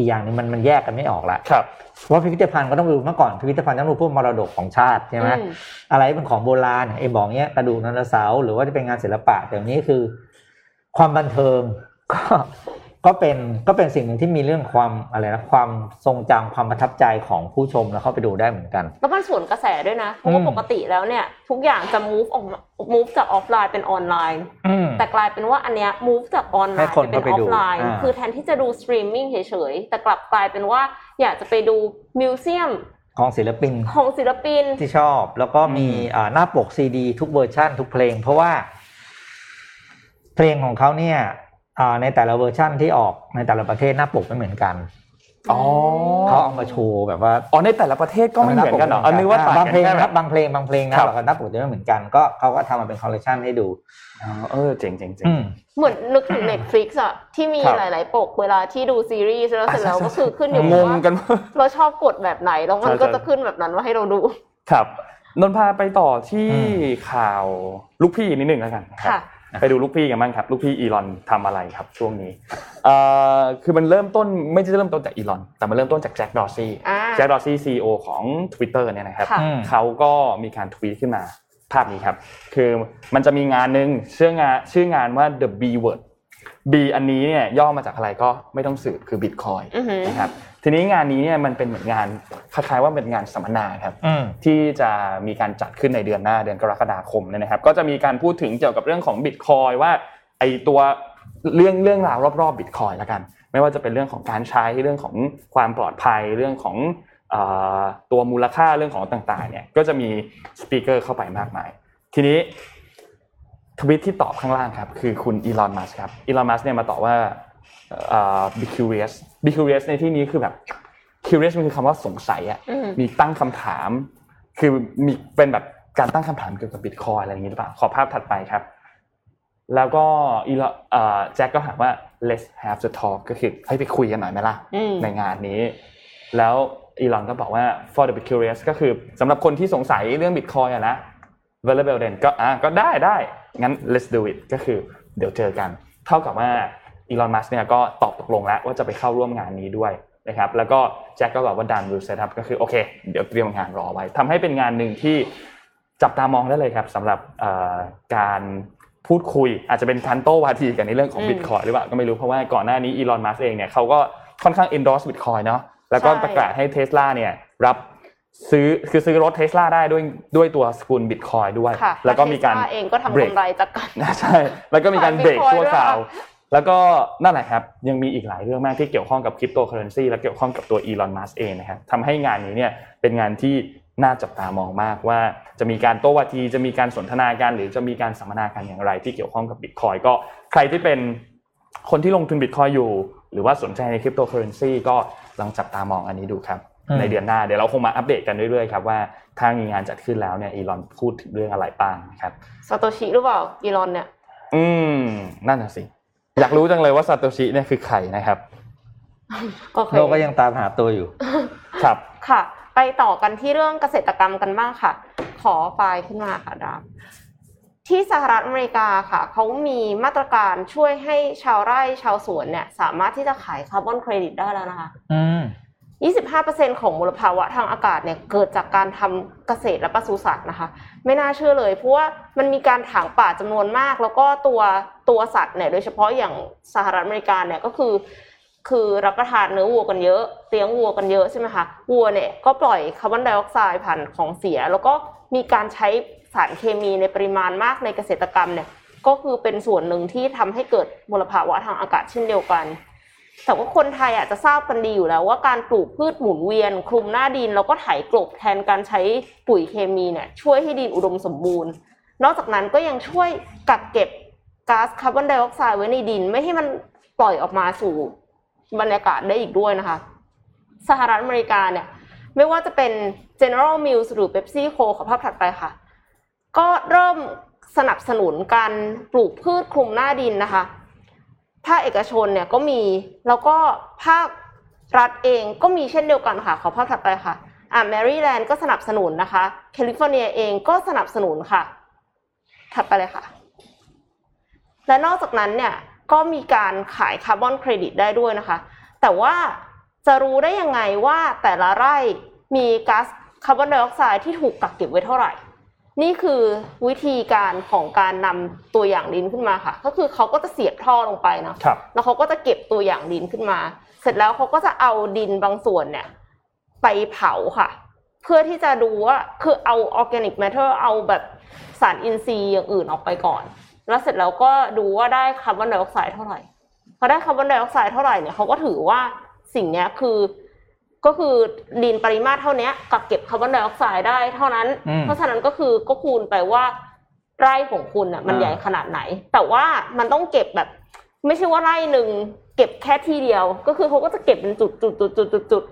อีกอย่างหนึ่งมันมันแยกกันไม่ออกละครับเพราะว่าพิพิธภัณฑ์ก็ต้องดูเมื่อก่อนพิพิธภัณฑ์ต้องดูพวกมรดกของชาติใช่ไหมอืมอะไรเป็นของโบราณเอ็มบอกเนี้ยกระดูกไดโนเสาร์หรือว่าจะเป็นงานศิลปะแต่วันนี้คือ ความบันเทิงก็ ก็เป็นก็เป็นสิ่งหนึ่งที่มีเรื่องความอะไรนะความทรงจำความประทับใจของผู้ชมแล้วเข้าไปดูได้เหมือนกัน แล้วมันสวนกระแสด้วยนะเพราะว่าอืมปกติแล้วเนี่ย ทุกอย่างจะ move ออกมา move จากออฟไลน์เป็นออนไลน์อืมแต่กลายเป็นว่าอันเนี้ย move จากออนไลน์ไปเป็นอเข้าไปดูอ่าคือแทนที่จะดูสตรีมมิ่งเฉยๆแต่กลับกลายเป็นว่าอยากจะไปดู museumของศิลปินของศิลปินที่ชอบแล้วก็มีอืมอ่าหน้าปกซีดี ทุกเวอร์ชันทุกเพลง เพราะว่า เพลงของเขาเนี่ยอ่า ในแต่ละเวอร์ชั่นที่ออกในแต่ละประเทศหน้าปกไม่เหมือนกันอ๋อเขาเอามาโชว์แบบว่าอ๋อในแต่ละประเทศก็ไม่เหมือนกันเหรออันนึกว่าต่างบางกันเพลงแค่นะแบครับบางเพลงบางเพลงนะครับแล้วก็หน้าปกจะไม่เหมือนกันก็เขาก็ทำมาเป็นคอลเลคชันให้ดูอ๋อเออเจ๋งเจ๋งเจ๋งอืมเหมือนนึกถึง Netflix อะที่มีครับหลาย ๆ ปกเวลาที่ดูซีรีส์แล้วเสร็จแล้วก็คือขึ้นอยู่งงว่ากันเราชอบกดแบบไหนแล้วมันใช่ก็ใช่จะขึ้นแบบนั้นว่าให้เราดู ครับนนท์พาไปต่อที่อืมข่าวลูกพี่นิดหนึ่งแล้วกันนะครับค่ะ ไปดูลูกพี่กันบ้างครับ ลูกพี่อีลอนทำอะไรครับช่วงนี้เอ่อคือมันเริ่มต้นไม่ใช่เริ่มต้นจากอีลอน แต่มันเริ่มต้นจากแจ็คดอร์ซี่อ่าแจ็คดอร์ซี่ซีอของ Twitter เนี่ยนะครับค่ะอืมเขาก็มีการทวีตขึ้นมาภาพนี้ครับ คือมันจะมีงานหนึ่งชื่องานชื่องานว่า the B word B อันนี้เนี่ยย่อมาจากอะไรก็ไม่ต้องสืบคือ Bitcoin อือหือนะครับ ทีนี้งานนี้เนี่ยมันเป็นเหมือนงานคล้ายๆว่าเป็นงานสัมมนาครับอืมที่จะมีการจัดขึ้นในเดือนหน้าเดือนกรกฎาคมเนี่ยนะครับ ก็จะมีการพูดถึงเกี่ยวกับเรื่องของบิตคอยว่าไอตัวเรื่องเรื่องราวรอบๆบิตคอยแล้วกัน ไม่ว่าจะเป็นเรื่องของการใช้เรื่องของความปลอดภัยเรื่องของเอ่อตัวมูลค่าเรื่องของต่างๆเนี่ยก็จะมีสปีกเกอร์เข้าไปมากมาย ทีนี้ทวิตที่ตอบข้างล่างครับคือคุณอีลอนมัสครับอีลอนมัสเนี่ยมาตอบว่าเอ่อ be curious be curious ในที่นี้คือแบบ curious มันคือคำว่าสงสัยอะอืมมีตั้งคำถาม คือมีเป็นแบบการตั้งคำถามเกี่ยวกับบิตคอยอะไรอย่างนี้หรือเปล่าขอภาพถัดไปครับ แล้วก็อีลเอ่อแจ็คก็ถามว่า let's have the talk ก็คือให้ไปคุยกันหน่อยไหมล่ะอืมในงานนี้ แล้วอีลอนก็บอกว่า for the curious ก็คือสำหรับคนที่สงสัยเรื่องบิตคอยอะนะ available then ก็อะก็ได้ได้งั้น let's do it ก็คือเดี๋ยวเจอกัน เท่ากับว่า อีลอนมัสเนี่ยก็ตอบตกลงแล้วว่าจะไปเข้าร่วมงานนี้ด้วยนะครับแล้วก็แจ็คก็บอกว่าดัน will set up ก็คือโอเค เดี๋ยวเตรียมงานรอไว้ทำให้เป็นงานหนึ่งที่จับตามองได้เลยครับสำหรับเอ่อการพูดคุยอาจจะเป็นการโต้วาทีกันในเรื่องของอืมบิตคอยหรือเปล่าก็ไม่รู้เพราะว่าก่อนหน้านี้อีลอนมัสเองเนี่ยเขาก็ค่อนข้าง endorse บิตคอยน์เนาะแล้วก็ใช่ประกาศให้เทสลาเนี่ยรับซื้อคือซื้อรถเทสลาได้ด้วยด้วยตัวสกุลบิตคอยน์ด้วยค่ะแล้วก็มีการเทสลาเองก็ทำเบรกกำไรจากการใช่แล้วก็มีการขายเบรก Bitcoin ชั่วคราวด้วย แล้วก็นั่นแหละครับยังมีอีกหลายเรื่องมากที่เกี่ยวข้องกับคริปโตเคอเรนซีและเกี่ยวข้องกับตัวอีลอนมัสก์เองนะครับทำให้งานนี้เนี่ยเป็นงานที่น่าจับตามองมากว่าจะมีการโต้วาทีจะมีการสนทนากันหรือจะมีการสัมมนากันอย่างไร ที่เกี่ยวข้องกับบิตคอยน์ก็ใครที่เป็นคนที่ลงทุนบิตคอยน์อยู่ หรือว่าสนใจในคริปโตเคอเรนซีก็ลองจับตามองอันนี้ดูครับอืมในเดือนหน้าเดี๋ยวเราคงมาอัปเดตกันเรื่อยๆครับว่าถ้ามีงานจัดขึ้นแล้วเนี่ยอีลอนพูดถึงเรื่องอะไรบ้างครับซาโตชิหรือเปล่าอีลอนเนี่ย อืมนั่นน่ะสิ อยากรู้จังเลยว่าซาโตชิเนี่ยคือใครนะครับโอเคโลกก็ยังตามหาตัวอยู่ ครับ ค่ะ ไปต่อกันที่เรื่องเกษตรกรรมกันบ้างค่ะ ขอไฟล์ขึ้นมาค่ะดามที่สหรัฐอเมริกาค่ะเขามีมาตรการช่วยให้ชาวไร่ชาวสวนเนี่ย สามารถที่จะขายคาร์บอนเครดิตได้แล้วนะคะอืม25%ของมลภาวะทางอากาศเนี่ยเกิดจากการทำเกษตรและปศุสัตว์นะคะ ไม่น่าเชื่อเลย เพราะว่ามันมีการถางป่าจำนวนมาก แล้วก็ตัว ตัวสัตว์เนี่ยโดยเฉพาะอย่างสหรัฐอเมริกาเนี่ยก็คือคือรับประทานเนื้อวัวกันเยอะเลี้ยงวัวกันเยอะใช่ไหมคะวัวเนี่ยก็ปล่อยคาร์บอนไดออกไซด์ผ่านของเสีย แล้วก็มีการใช้สารเคมีในปริมาณมากในเกษตรกรรมเนี่ยก็คือเป็นส่วนหนึ่งที่ทำให้เกิดมลภาวะทางอากาศเช่นเดียวกัน แต่ว่าคนไทยอาจจะทราบกันดีอยู่แล้วว่าการปลูกพืชหมุนเวียน คลุมหน้าดินแล้วก็ไถกลบแทนการใช้ปุ๋ยเคมีเนี่ยช่วยให้ดินอุดมสมบูรณ์ นอกจากนั้นก็ยังช่วยกักเก็บ ก๊าซคาร์บอนไดออกไซด์ไว้ในดิน ไม่ให้มันปล่อยออกมาสู่บรรยากาศได้อีกด้วยนะคะ สหรัฐอเมริกาเนี่ย ไม่ว่าจะเป็น General Mills หรือ PepsiCo ขอภาพถัดไปค่ะ ก็เริ่มสนับสนุนการปลูกพืชคลุมหน้าดินนะคะ ภาคเอกชนเนี่ยก็มีแล้วก็ภาครัฐเองก็มีเช่นเดียวกันค่ะ ขอภาพถัดไปค่ะอ่าแมริแลนด์ก็สนับสนุนนะคะ แคลิฟอร์เนียเองก็สนับสนุนค่ะ ถัดไปเลยค่ะ และนอกจากนั้นเนี่ยก็มีการขายคาร์บอนเครดิตได้ด้วยนะคะ แต่ว่าจะรู้ได้ยังไงว่าแต่ละไร่มีก๊าซคาร์บอนไดออกไซด์ที่ถูกกักเก็บไว้เท่าไหร่ นี่คือวิธีการของการนำตัวอย่างดินขึ้นมาค่ะ ก็คือเขาก็จะเสียบท่อลงไปเนาะครับแล้วเขาก็จะเก็บตัวอย่างดินขึ้นมา เสร็จแล้วเขาก็จะเอาดินบางส่วนเนี่ยไปเผาค่ะ เพื่อที่จะดูว่าคือเอา organic matter เอาแบบสารอินทรีย์อย่างอื่นออกไปก่อน แล้วเสร็จแล้วก็ดูว่าได้คาร์บอนไดออกไซด์เท่าไหร่พอได้คาร์บอนไดออกไซด์เท่าไหร่เนี่ยเขาก็ถือว่าสิ่งเนี้ยคือก็คือดินปริมาตรเท่าเนี้ยกักเก็บคาร์บอนไดออกไซด์ได้เท่านั้นอืมเพราะฉะนั้นก็คือก็คูณไปว่าไร่ของคุณอะมันอ่าใหญ่ขนาดไหน แต่ว่ามันต้องเก็บแบบ ไม่ใช่ว่าไร่หนึ่งเก็บแค่ที่เดียว ก็คือเขาก็จะเก็บเป็นจุดจุดจุดจุดจุดจุด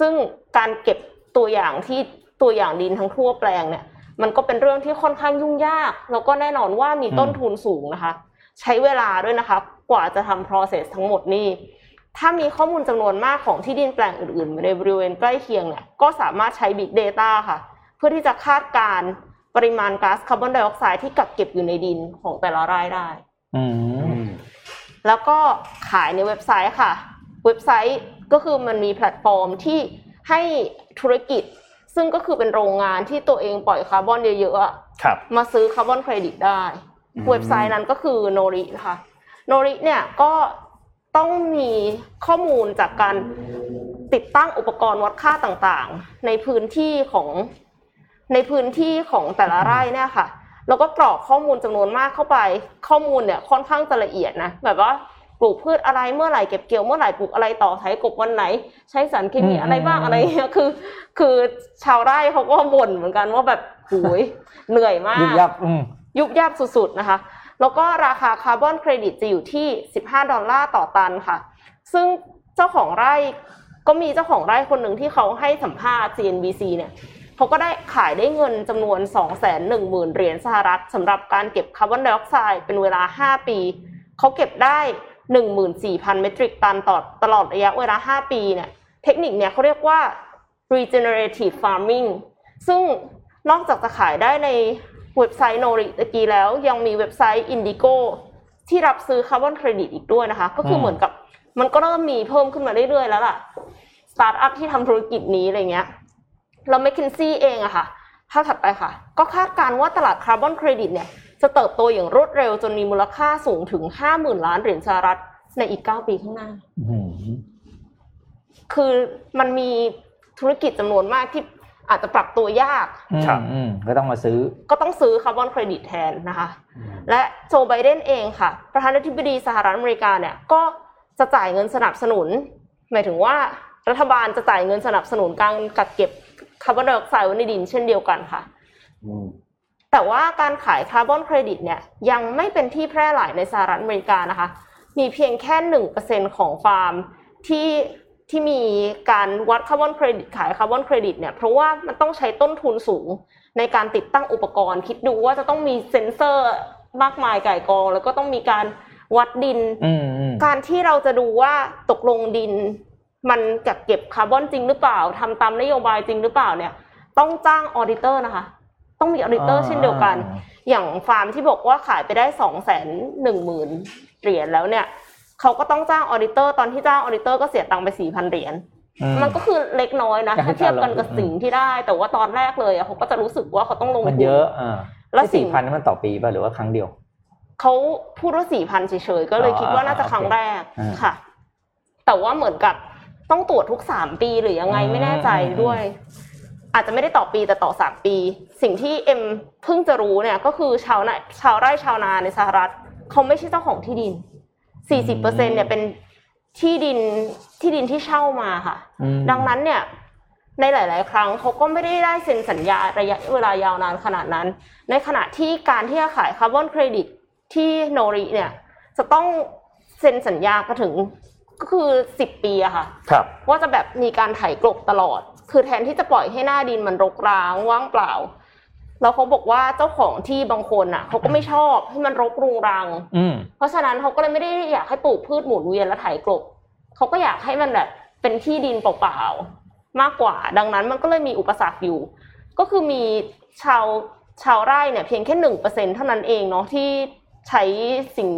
ซึ่งการเก็บตัวอย่างที่ตัวอย่างดินทั้งทั่วแปลงเนี่ย มันก็เป็นเรื่องที่ค่อนข้างยุ่งยาก แล้วก็แน่นอนว่ามีต้นทุนสูงนะคะ ใช้เวลาด้วยนะคะ กว่าจะทำ process ทั้งหมดนี่ถ้ามีข้อมูลจำนวนมากของที่ดินแปลงอื่นๆในบริเวณใกล้เคียงเนี่ยก็สามารถใช้ Big Data ค่ะ เพื่อที่จะคาดการณ์ปริมาณก๊าซคาร์บอนไดออกไซด์ที่กักเก็บอยู่ในดินของแต่ละรายได้อืมแล้วก็ขายในเว็บไซต์ค่ะ เว็บไซต์ก็คือมันมีแพลตฟอร์มที่ให้ธุรกิจ ซึ่งก็คือเป็นโรงงานที่ตัวเองปล่อยคาร์บอนเยอะๆอะครับมาซื้อคาร์บอนเครดิตได้อืมเว็บไซต์นั้นก็คือ Nori นะคะ Nori เนี่ยก็ต้องมีข้อมูลจากการติดตั้งอุปกรณ์วัดค่าต่างๆ ในพื้นที่ของในพื้นที่ของแต่ละไร่เนี่ยค่ะ แล้วก็กรอกข้อมูลจำนวนมากเข้าไป ข้อมูลเนี่ยค่อนข้างจะละเอียดนะแบบว่า ปลูกพืชอะไรเมื่อไหร่เก็บเกี่ยวเมื่อไหร่ปลูกอะไรต่อไถกบวันไหน ใช้สารเคมีอืมอะไรบ้างอืมอะไรเงี้ยคือ คือชาวไร่เขาก็บ่นเหมือนกันว่าแบบโหุยเหนื่อยมาก ยุบยับอืมยุบยับสุดๆนะคะ แล้วก็ราคาคาร์บอนเครดิตจะอยู่ที่ 15 ดอลลาร์ต่อตันค่ะ ซึ่งเจ้าของไร่ก็มีเจ้าของไร่คนหนึ่งที่เขาให้สัมภาษณ์ CNBC เนี่ยเขาก็ได้ขายได้เงินจำนวน 210,000 เหรียญสหรัฐสำหรับการเก็บคาร์บอนไดออกไซด์เป็นเวลา 5 ปี เขาเก็บได้ 14,000 เมตริกตันต่อตลอดระยะเวลา 5 ปีเนี่ยเทคนิคเนี่ยเขาเรียกว่า regenerative farming ซึ่งนอกจากจะขายได้ในเว็บไซต์ Nori ตะกี้แล้วยังมีเว็บไซต์ Indigo ที่รับซื้อคาร์บอนเครดิตอีกด้วยนะคะ ก็คือเหมือนกับมันก็เริ่มมีเพิ่มขึ้นมาเรื่อยๆ แล้วล่ะสตาร์ทอัพที่ทำธุรกิจนี้อะไรเงี้ยแล้ว m c k เคนซี่เองอะค่ะภาพถัดไปค่ะ ก็คาดการณ์ว่าตลาดคาร์บอนเครดิตเนี่ย จะเติบโตอย่างรวดเร็วจนมีมูลค่าสูงถึง 50,000 ล้านเหรียญสหรัฐในอีก 9 ปีข้างหน้าอืมคือมันมีธุรกิจจำนวนมากที่อาจจะปรับตัวยากครับอืมก็ต้องมาซื้อ ก็ต้องซื้อคาร์บอนเครดิตแทนนะคะ และโจไบเดนเองค่ะ ประธานาธิบดีสหรัฐอเมริกาเนี่ย ก็จะจ่ายเงินสนับสนุน หมายถึงว่ารัฐบาลจะจ่ายเงินสนับสนุนการกักเก็บคาร์บอนไดออกไซด์ไว้ในดินเช่นเดียวกันค่ะ แต่ว่าการขายคาร์บอนเครดิตเนี่ยยังไม่เป็นที่แพร่หลายในสหรัฐอเมริกานะคะ มีเพียงแค่หนึ่งเปอร์เซ็นต์ของฟาร์มที่ที่มีการวัดคาร์บอนเครดิตขายคาร์บอนเครดิตเนี่ยเพราะว่ามันต้องใช้ต้นทุนสูงในการติดตั้งอุปกรณ์ คิดดูว่าจะต้องมีเซ็นเซอร์มากมายก่ายกอง แล้วก็ต้องมีการวัดดินอืมอืมการที่เราจะดูว่าตกลงดิน มันกักเก็บคาร์บอนจริงหรือเปล่าทำตามนโยบายจริงหรือเปล่าเนี่ย ต้องจ้าง auditor นะคะ ต้องมี auditor เช่นเดียวกัน อย่างฟาร์มที่บอกว่าขายไปได้สองแสนหนึ่งหมื่นเหรียญแล้วเนี่ยเขาก็ต้องจ้าง auditor ตอนที่จ้าง auditor ก็เสียตังค์ไปสี่พันเหรียญอืมันก็คือเล็กน้อยนะก็ให้ถ้าเทียบกันกับการลงทุนสิ่งที่ได้ แต่ว่าตอนแรกเลยอะเขาก็จะรู้สึกว่าเขามันต้องลงทุนเยอะะอ่าแล้วสิ่สี่งพันนี่มันต่อปีป่ะหรือว่าครั้งเดียวเขาพูดว่าสี่พันเฉยๆก็เลยอ๋อคิดว่าน่าจะโอเคครั้งแรกอ่าค่ะ แต่ว่าเหมือนกับต้องตรวจทุกสามปีหรือยังไงไม่แน่ใจด้วย อาจจะไม่ได้ต่อปีแต่ต่อสามปี สิ่งที่เอ็มเพิ่งจะรู้เนี่ยก็คือชาวนาชาวไร่ชาวนาในสหรัฐเขาไม่ใช่เจ้าของที่ดินสี่สิบเปอร์เซ็นเนี่ยเป็นที่ดินที่ดินที่เช่ามาค่ะอืมดังนั้นเนี่ยในหลาย ๆ ครั้งเขาก็ไม่ได้ได้เซ็นสัญญาระยะเวลายาวนานขนาดนั้น ในขณะที่การที่จะขายคาร์บอนเครดิตที่โนริเนี่ยจะต้องเซ็นสัญญาก็ถึง ก็คือสิบปีอะค่ะ ครับ ว่าจะแบบมีการไถกลบตลอด คือแทนที่จะปล่อยให้หน้าดินมันรกร้างว่างเปล่า แล้วเขาบอกว่าเจ้าของที่บางคนอะเขาก็ไม่ชอบให้มันรกรุงรัง อืม เพราะฉะนั้นเขาก็เลยไม่ได้อยากให้ปลูกพืชหมุนเวียนและไถกลบเขาก็อยากให้มันแบบเป็นที่ดินเปล่าๆมากกว่า ดังนั้นมันก็เลยมีอุปสรรคอยู่ ก็คือมีชาวชาวไร่เนี่ยเพียงแค่หนึ่งเปอร์เซ็นเท่านั้นเองเนาะที่ใช้สิ่ง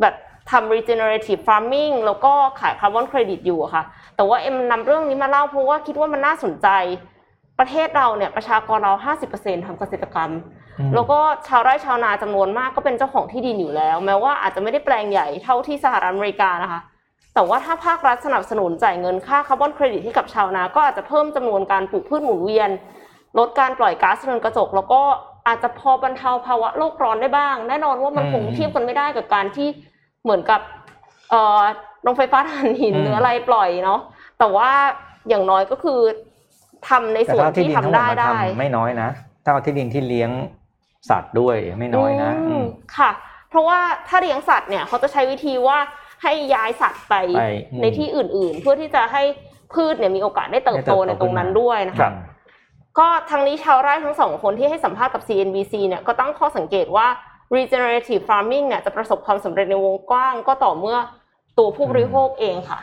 แบบ ทำ regenerative farming แล้วก็ขายคาร์บอนเครดิตอยู่อะค่ะ แต่ว่าเอ็มนำเรื่องนี้มาเล่าเพราะว่าคิดว่ามันน่าสนใจ ประเทศเราเนี่ยประชากรเรา 50%ทำเกษตรกรรมอืมแล้วก็ชาวไร่ชาวนาจำนวนมากก็เป็นเจ้าของที่ดินอยู่แล้ว แม้ว่าอาจจะไม่ได้แปลงใหญ่เท่าที่สหรัฐอเมริกานะคะ แต่ว่าถ้าภาครัฐสนับสนุนจ่ายเงินค่าคาร์บอนเครดิตให้กับชาวนา ก็อาจจะเพิ่มจำนวนการปลูกพืชหมุนเวียน ลดการปล่อยก๊าซเรือนกระจก แล้วก็อาจจะพอบรรเทาภาวะโลกร้อนได้บ้าง แน่นอนว่ามันอืมคงเทียบกันไม่ได้กับการที่ เหมือนกับเอ่อโรงไฟฟ้าถ่านหินอืมหรืออะไรปล่อยเนาะแต่ว่าอย่างน้อยก็คือทำในแต่ส่วนถ้าที่ที่ดินทำทั้งหมดได้มาได้ทำไม่น้อยนะถ้าเอาที่ดินที่เลี้ยงสัตว์ด้วยไม่น้อยนะอือืมมค่ะ เพราะว่าถ้าเลี้ยงสัตว์เนี่ยเขาจะใช้วิธีว่าให้ย้ายสัตว์ไปไปอืมในที่อื่น ๆ เพื่อที่จะให้พืชเนี่ยมีโอกาสได้เติบโตได้เติบโตในตรงนั้นขึ้นมาด้วยนะคะก็ทางนี้ชาวไร่ทั้งสองคนที่ให้สัมภาษณ์กับ CNBC เนี่ยก็ตั้งข้อสังเกตว่า regenerative farming เนี่ยจะประสบความสำเร็จในวงกว้างก็ต่อเมื่อตัวผู้บริโภคเองค่ะ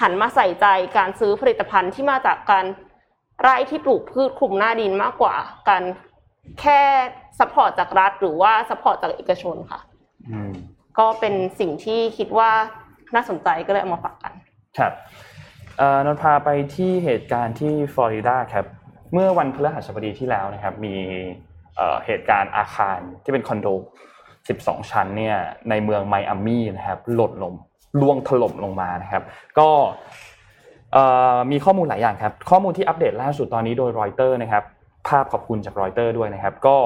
หันมาใส่ใจการซื้อผลิตภัณฑ์ที่มาจากการไร่ที่ปลูกพืชคลุมหน้าดินมากกว่าการแค่ support จากรัฐหรือว่า support จากเอกชนค่ะอืมก็เป็นสิ่งที่คิดว่าน่าสนใจก็เลยเอามาฝากกัน ครับเอ่อนนท์พาไปที่เหตุการณ์ที่ฟลอริดาครับ เมื่อวันพฤหัสบดีที่แล้วนะครับ มี เหตุการณ์อาคารที่เป็นคอนโด 12 ชั้นเนี่ยในเมืองไมอามี่นะครับหล่นลงร่วงถล่มลงมานะครับ ก็มีข้อมูลหลายอย่างครับ ข้อมูลที่อัปเดตล่าสุดตอนนี้โดยรอยเตอร์นะครับ ภาพขอบคุณจากรอยเตอร์ด้วยนะครับ ก็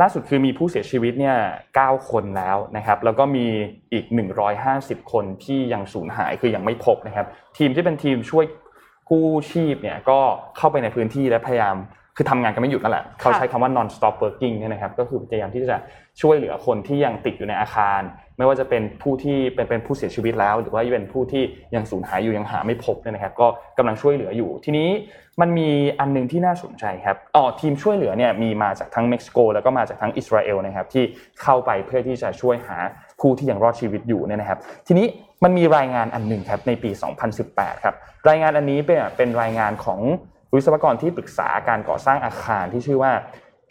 ล่าสุดคือมีผู้เสียชีวิตเนี่ย9คนแล้วนะครับ แล้วก็มีอีก 150 คนที่ยังสูญหายคือยังไม่พบนะครับ ทีมที่เป็นทีมช่วยกู้ชีพเนี่ยก็เข้าไปในพื้นที่และพยายาม คือทำงานกันไม่หยุดนั่นแหละ เขาใช้คำว่า non stop working เนี่ยนะครับ ก็คือพยายามที่จะช่วยเหลือคนที่ยังติดอยู่ในอาคาร ไม่ว่าจะเป็นผู้ที่เป็นเป็นผู้เสียชีวิตแล้ว หรือว่าเป็นผู้ที่ยังสูญหายอยู่ยังหาไม่พบเนี่ยนะครับ ก็กำลังช่วยเหลืออยู่ ทีนี้มันมีอันหนึงที่น่าสนใจครับ อ๋อทีมช่วยเหลือเนี่ยมีมาจากทั้งเม็กซิโก แล้วก็มาจากทั้งอิสราเอลนะครับที่เข้าไปเพื่อที่จะช่วยหาผู้ที่ยังรอดชีวิตอยู่เนี่ยนะครับ ทีนี้มันมีรายงานอันหนึ่งครับในปี 2018 ครับ รายงานอันนี้เป็นเป็นรายงานของ วิศวกรที่ปรึกษาการก่อสร้างอาคารที่ชื่อว่า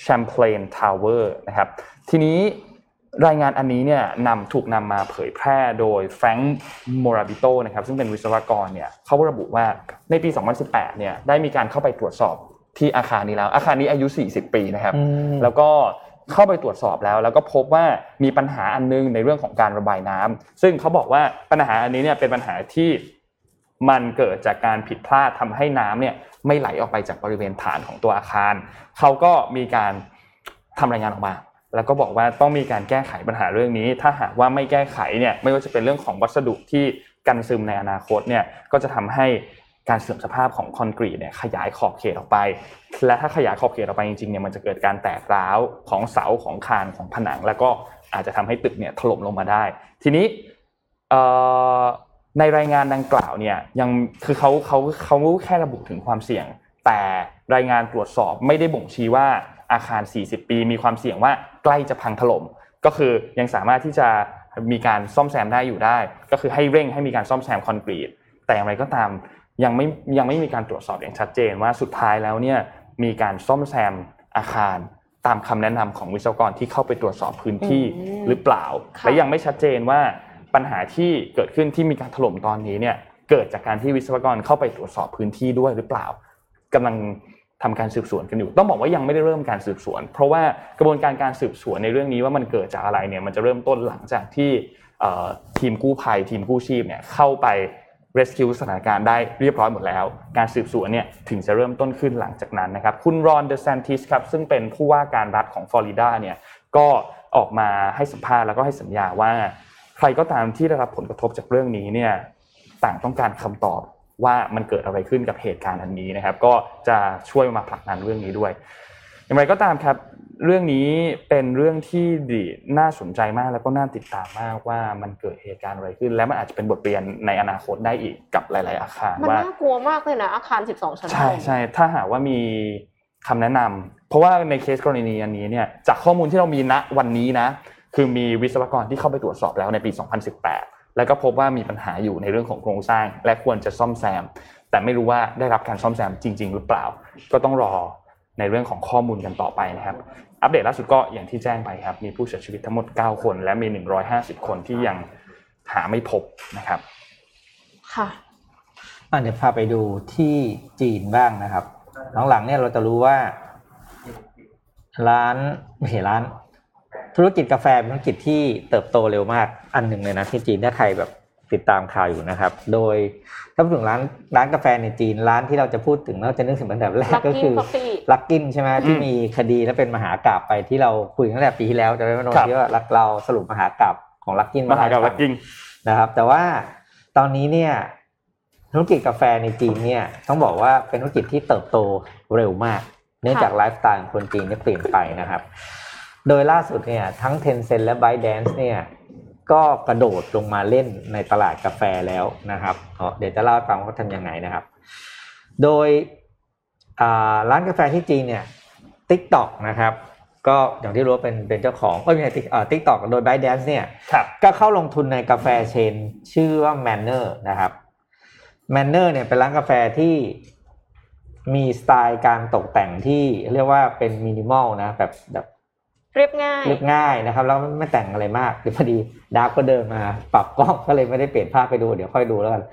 Champlain Tower นะครับ ทีนี้รายงานอันนี้เนี่ยนำถูกนำมาเผยแพร่โดยแฟรงค์โมราบิโตนะครับซึ่งเป็นวิศวกรเนี่ยเขาระบุว่าในปี 2018 เนี่ยได้มีการเข้าไปตรวจสอบที่อาคารนี้แล้ว อาคารนี้อายุ 40 ปีนะครับอืมแล้วก็เข้าไปตรวจสอบแล้ว แล้วก็พบว่ามีปัญหาอันนึงในเรื่องของการระบายน้ำซึ่งเขาบอกว่าปัญหาอันนี้เนี่ยเป็นปัญหาที่ มันเกิดจากการผิดพลาดทำให้น้ำเนี่ยไม่ไหลออกไปจากบริเวณฐานของตัวอาคาร เขาก็มีการทำรายงานออกมา แล้วก็บอกว่าต้องมีการแก้ไขปัญหาเรื่องนี้ ถ้าหากว่าไม่แก้ไขเนี่ยไม่ว่าจะเป็นเรื่องของวัสดุที่กันซึมในอนาคตเนี่ยก็จะทำให้การเสื่อมสภาพของคอนกรีตเนี่ยขยายขอบเขตออกไป และถ้าขยายขอบเขตออกไปจริงๆเนี่ยมันจะเกิดการแตกร้าวของเสาของคานของผนัง แล้วก็อาจจะทำให้ตึกเนี่ยถล่มลงมาได้ ทีนี้ ในรายงานดังกล่าวเนี่ยยังคือเขาเขาเขาแค่ระบุถึงความเสี่ยง แต่รายงานตรวจสอบไม่ได้บ่งชี้ว่าอาคาร 40 ปี มีความเสี่ยงว่าใกล้จะพังถล่มก็คือยังสามารถที่จะมีการซ่อมแซมได้อยู่ได้ ก็คือให้เร่งให้มีการซ่อมแซมคอนกรีตแต่อย่างไรก็ตามยังไม่ยังไม่มีการตรวจสอบอย่างชัดเจนว่าสุดท้ายแล้วเนี่ยมีการซ่อมแซมอาคารตามคำแนะนำของวิศวกรที่เข้าไปตรวจสอบพื้นที่อืมหรือเปล่าค่ะและยังไม่ชัดเจนว่า ปัญหาที่เกิดขึ้นที่มีการถล่มตอนนี้เนี่ยเกิดจากการที่วิศวกรเข้าไปตรวจสอบพื้นที่ด้วยหรือเปล่ากำลังทำการสืบสวนกันอยู่ ต้องบอกว่ายังไม่ได้เริ่มการสืบสวน เพราะว่ากระบวนการการสืบสวนในเรื่องนี้ว่ามันเกิดจากอะไรเนี่ยมันจะเริ่มต้นหลังจากที่ทีมกู้ภัยทีมกู้ชีพเนี่ยเข้าไป rescue สถานการณ์ได้เรียบร้อยหมดแล้ว การสืบสวนเนี่ยถึงจะเริ่มต้นขึ้นหลังจากนั้นนะครับ คุณรอนเดซนติสครับซึ่งเป็นผู้ว่าการรัฐของฟลอริดาเนี่ยก็ออกมาให้สัมภาษณ์แล้วก็ให้สัญญาว่า ใครก็ตามที่ได้รับผลกระทบจากเรื่องนี้เนี่ยต่างต้องการคำตอบว่ามันเกิดอะไรขึ้นกับเหตุการณ์อันนี้นะครับ ก็จะช่วยมาผลักดันเรื่องนี้ด้วย อย่างไรก็ตามครับ เรื่องนี้เป็นเรื่องที่ดีน่าสนใจมากแล้วก็น่าติดตามมากว่ามันเกิดเหตุการณ์อะไรขึ้น และมันอาจจะเป็นบทเรียนในอนาคตได้อีกกับหลาย ๆ อาคารมันว่าน่ากลัวมากเลยนะอาคาร 12 ชั้นใช่ใช่ถ้าหากว่ามีคำแนะนำเพราะว่าในเคสกรณีอันนี้เนี่ยจากข้อมูลที่เรามีณวันนี้นะ คือมีวิศวกรที่เข้าไปตรวจสอบแล้วในปี 2018 แล้วก็พบว่ามีปัญหาอยู่ในเรื่องของโครงสร้าง และควรจะซ่อมแซม แต่ไม่รู้ว่าได้รับการซ่อมแซมจริง ๆ หรือเปล่า ก็ต้องรอในเรื่องของข้อมูลกันต่อไปนะครับ อัปเดตล่าสุดก็อย่างที่แจ้งไปครับ มีผู้เสียชีวิตทั้งหมด 9 คน และมี 150 คนที่ยังหาไม่พบนะครับ ค่ะอะเดี๋ยวพาไปดูที่จีนบ้างนะครับหลังๆเนี่ยเราจะรู้ว่า ร้านไม่ใช่ร้าน ธุรกิจกาแฟเป็นธุรกิจที่เติบโตเร็วมากอันหนึ่งเลยนะที่จีนถ้าใครแบบติดตามข่าวอยู่นะครับ โดยถ้าพูดถึงร้านร้านกาแฟในจีนร้านที่เราจะพูดถึงเราจะนึกถึงอันดับแรก Luckin ก็คือ Coffee ลักกินใช่ไหมที่อืมมีคดีและเป็นมหากราบไปที่เราคุยตั้งแต่ปีที่แล้วจะได้ไม่โดนครับที่ว่ารักเราสรุปมหากราบของลักกินมหากรรมให้ลักกิ้งนะครับ แต่ว่าตอนนี้เนี่ยธุรกิจกาแฟในจีนเนี่ยต้องบอกว่าเป็นธุรกิจที่เติบโตเร็วมาก เนื่องจากไลฟ์สไตล์ของคนจีนเนี่ยเปลี่ยนไปนะครับ โดยล่าสุดเนี่ยทั้ง Tencent และ ByteDance เนี่ยก็กระโดดลงมาเล่นในตลาดกาแฟแล้วนะครับอ๋อเดี๋ยวจะเล่าให้ฟังว่าเขาทำยังไงนะครับ โดยอ่าร้านกาแฟที่จีนเนี่ย TikTok นะครับก็อย่างที่รู้ว่าเป็นเป็นเจ้าของก็มีติ๊ก TikTok โดย ByteDance เนี่ยครับก็เข้าลงทุนในกาแฟ chain ชื่อว่า Manner นะครับ Manner เนี่ยเป็นร้านกาแฟที่มีสไตล์การตกแต่งที่เรียกว่าเป็นมินิมอลนะแบบแบบ เรียบง่ายเรียบง่ายนะครับ แล้วไม่แต่งอะไรมากเดี๋ยวพอดีดาร์กก็เดินมา ปรับกล้องก็เลยไม่ได้เปลี่ยนภาพไปดูเดี๋ยวค่อยดูแล้วกัน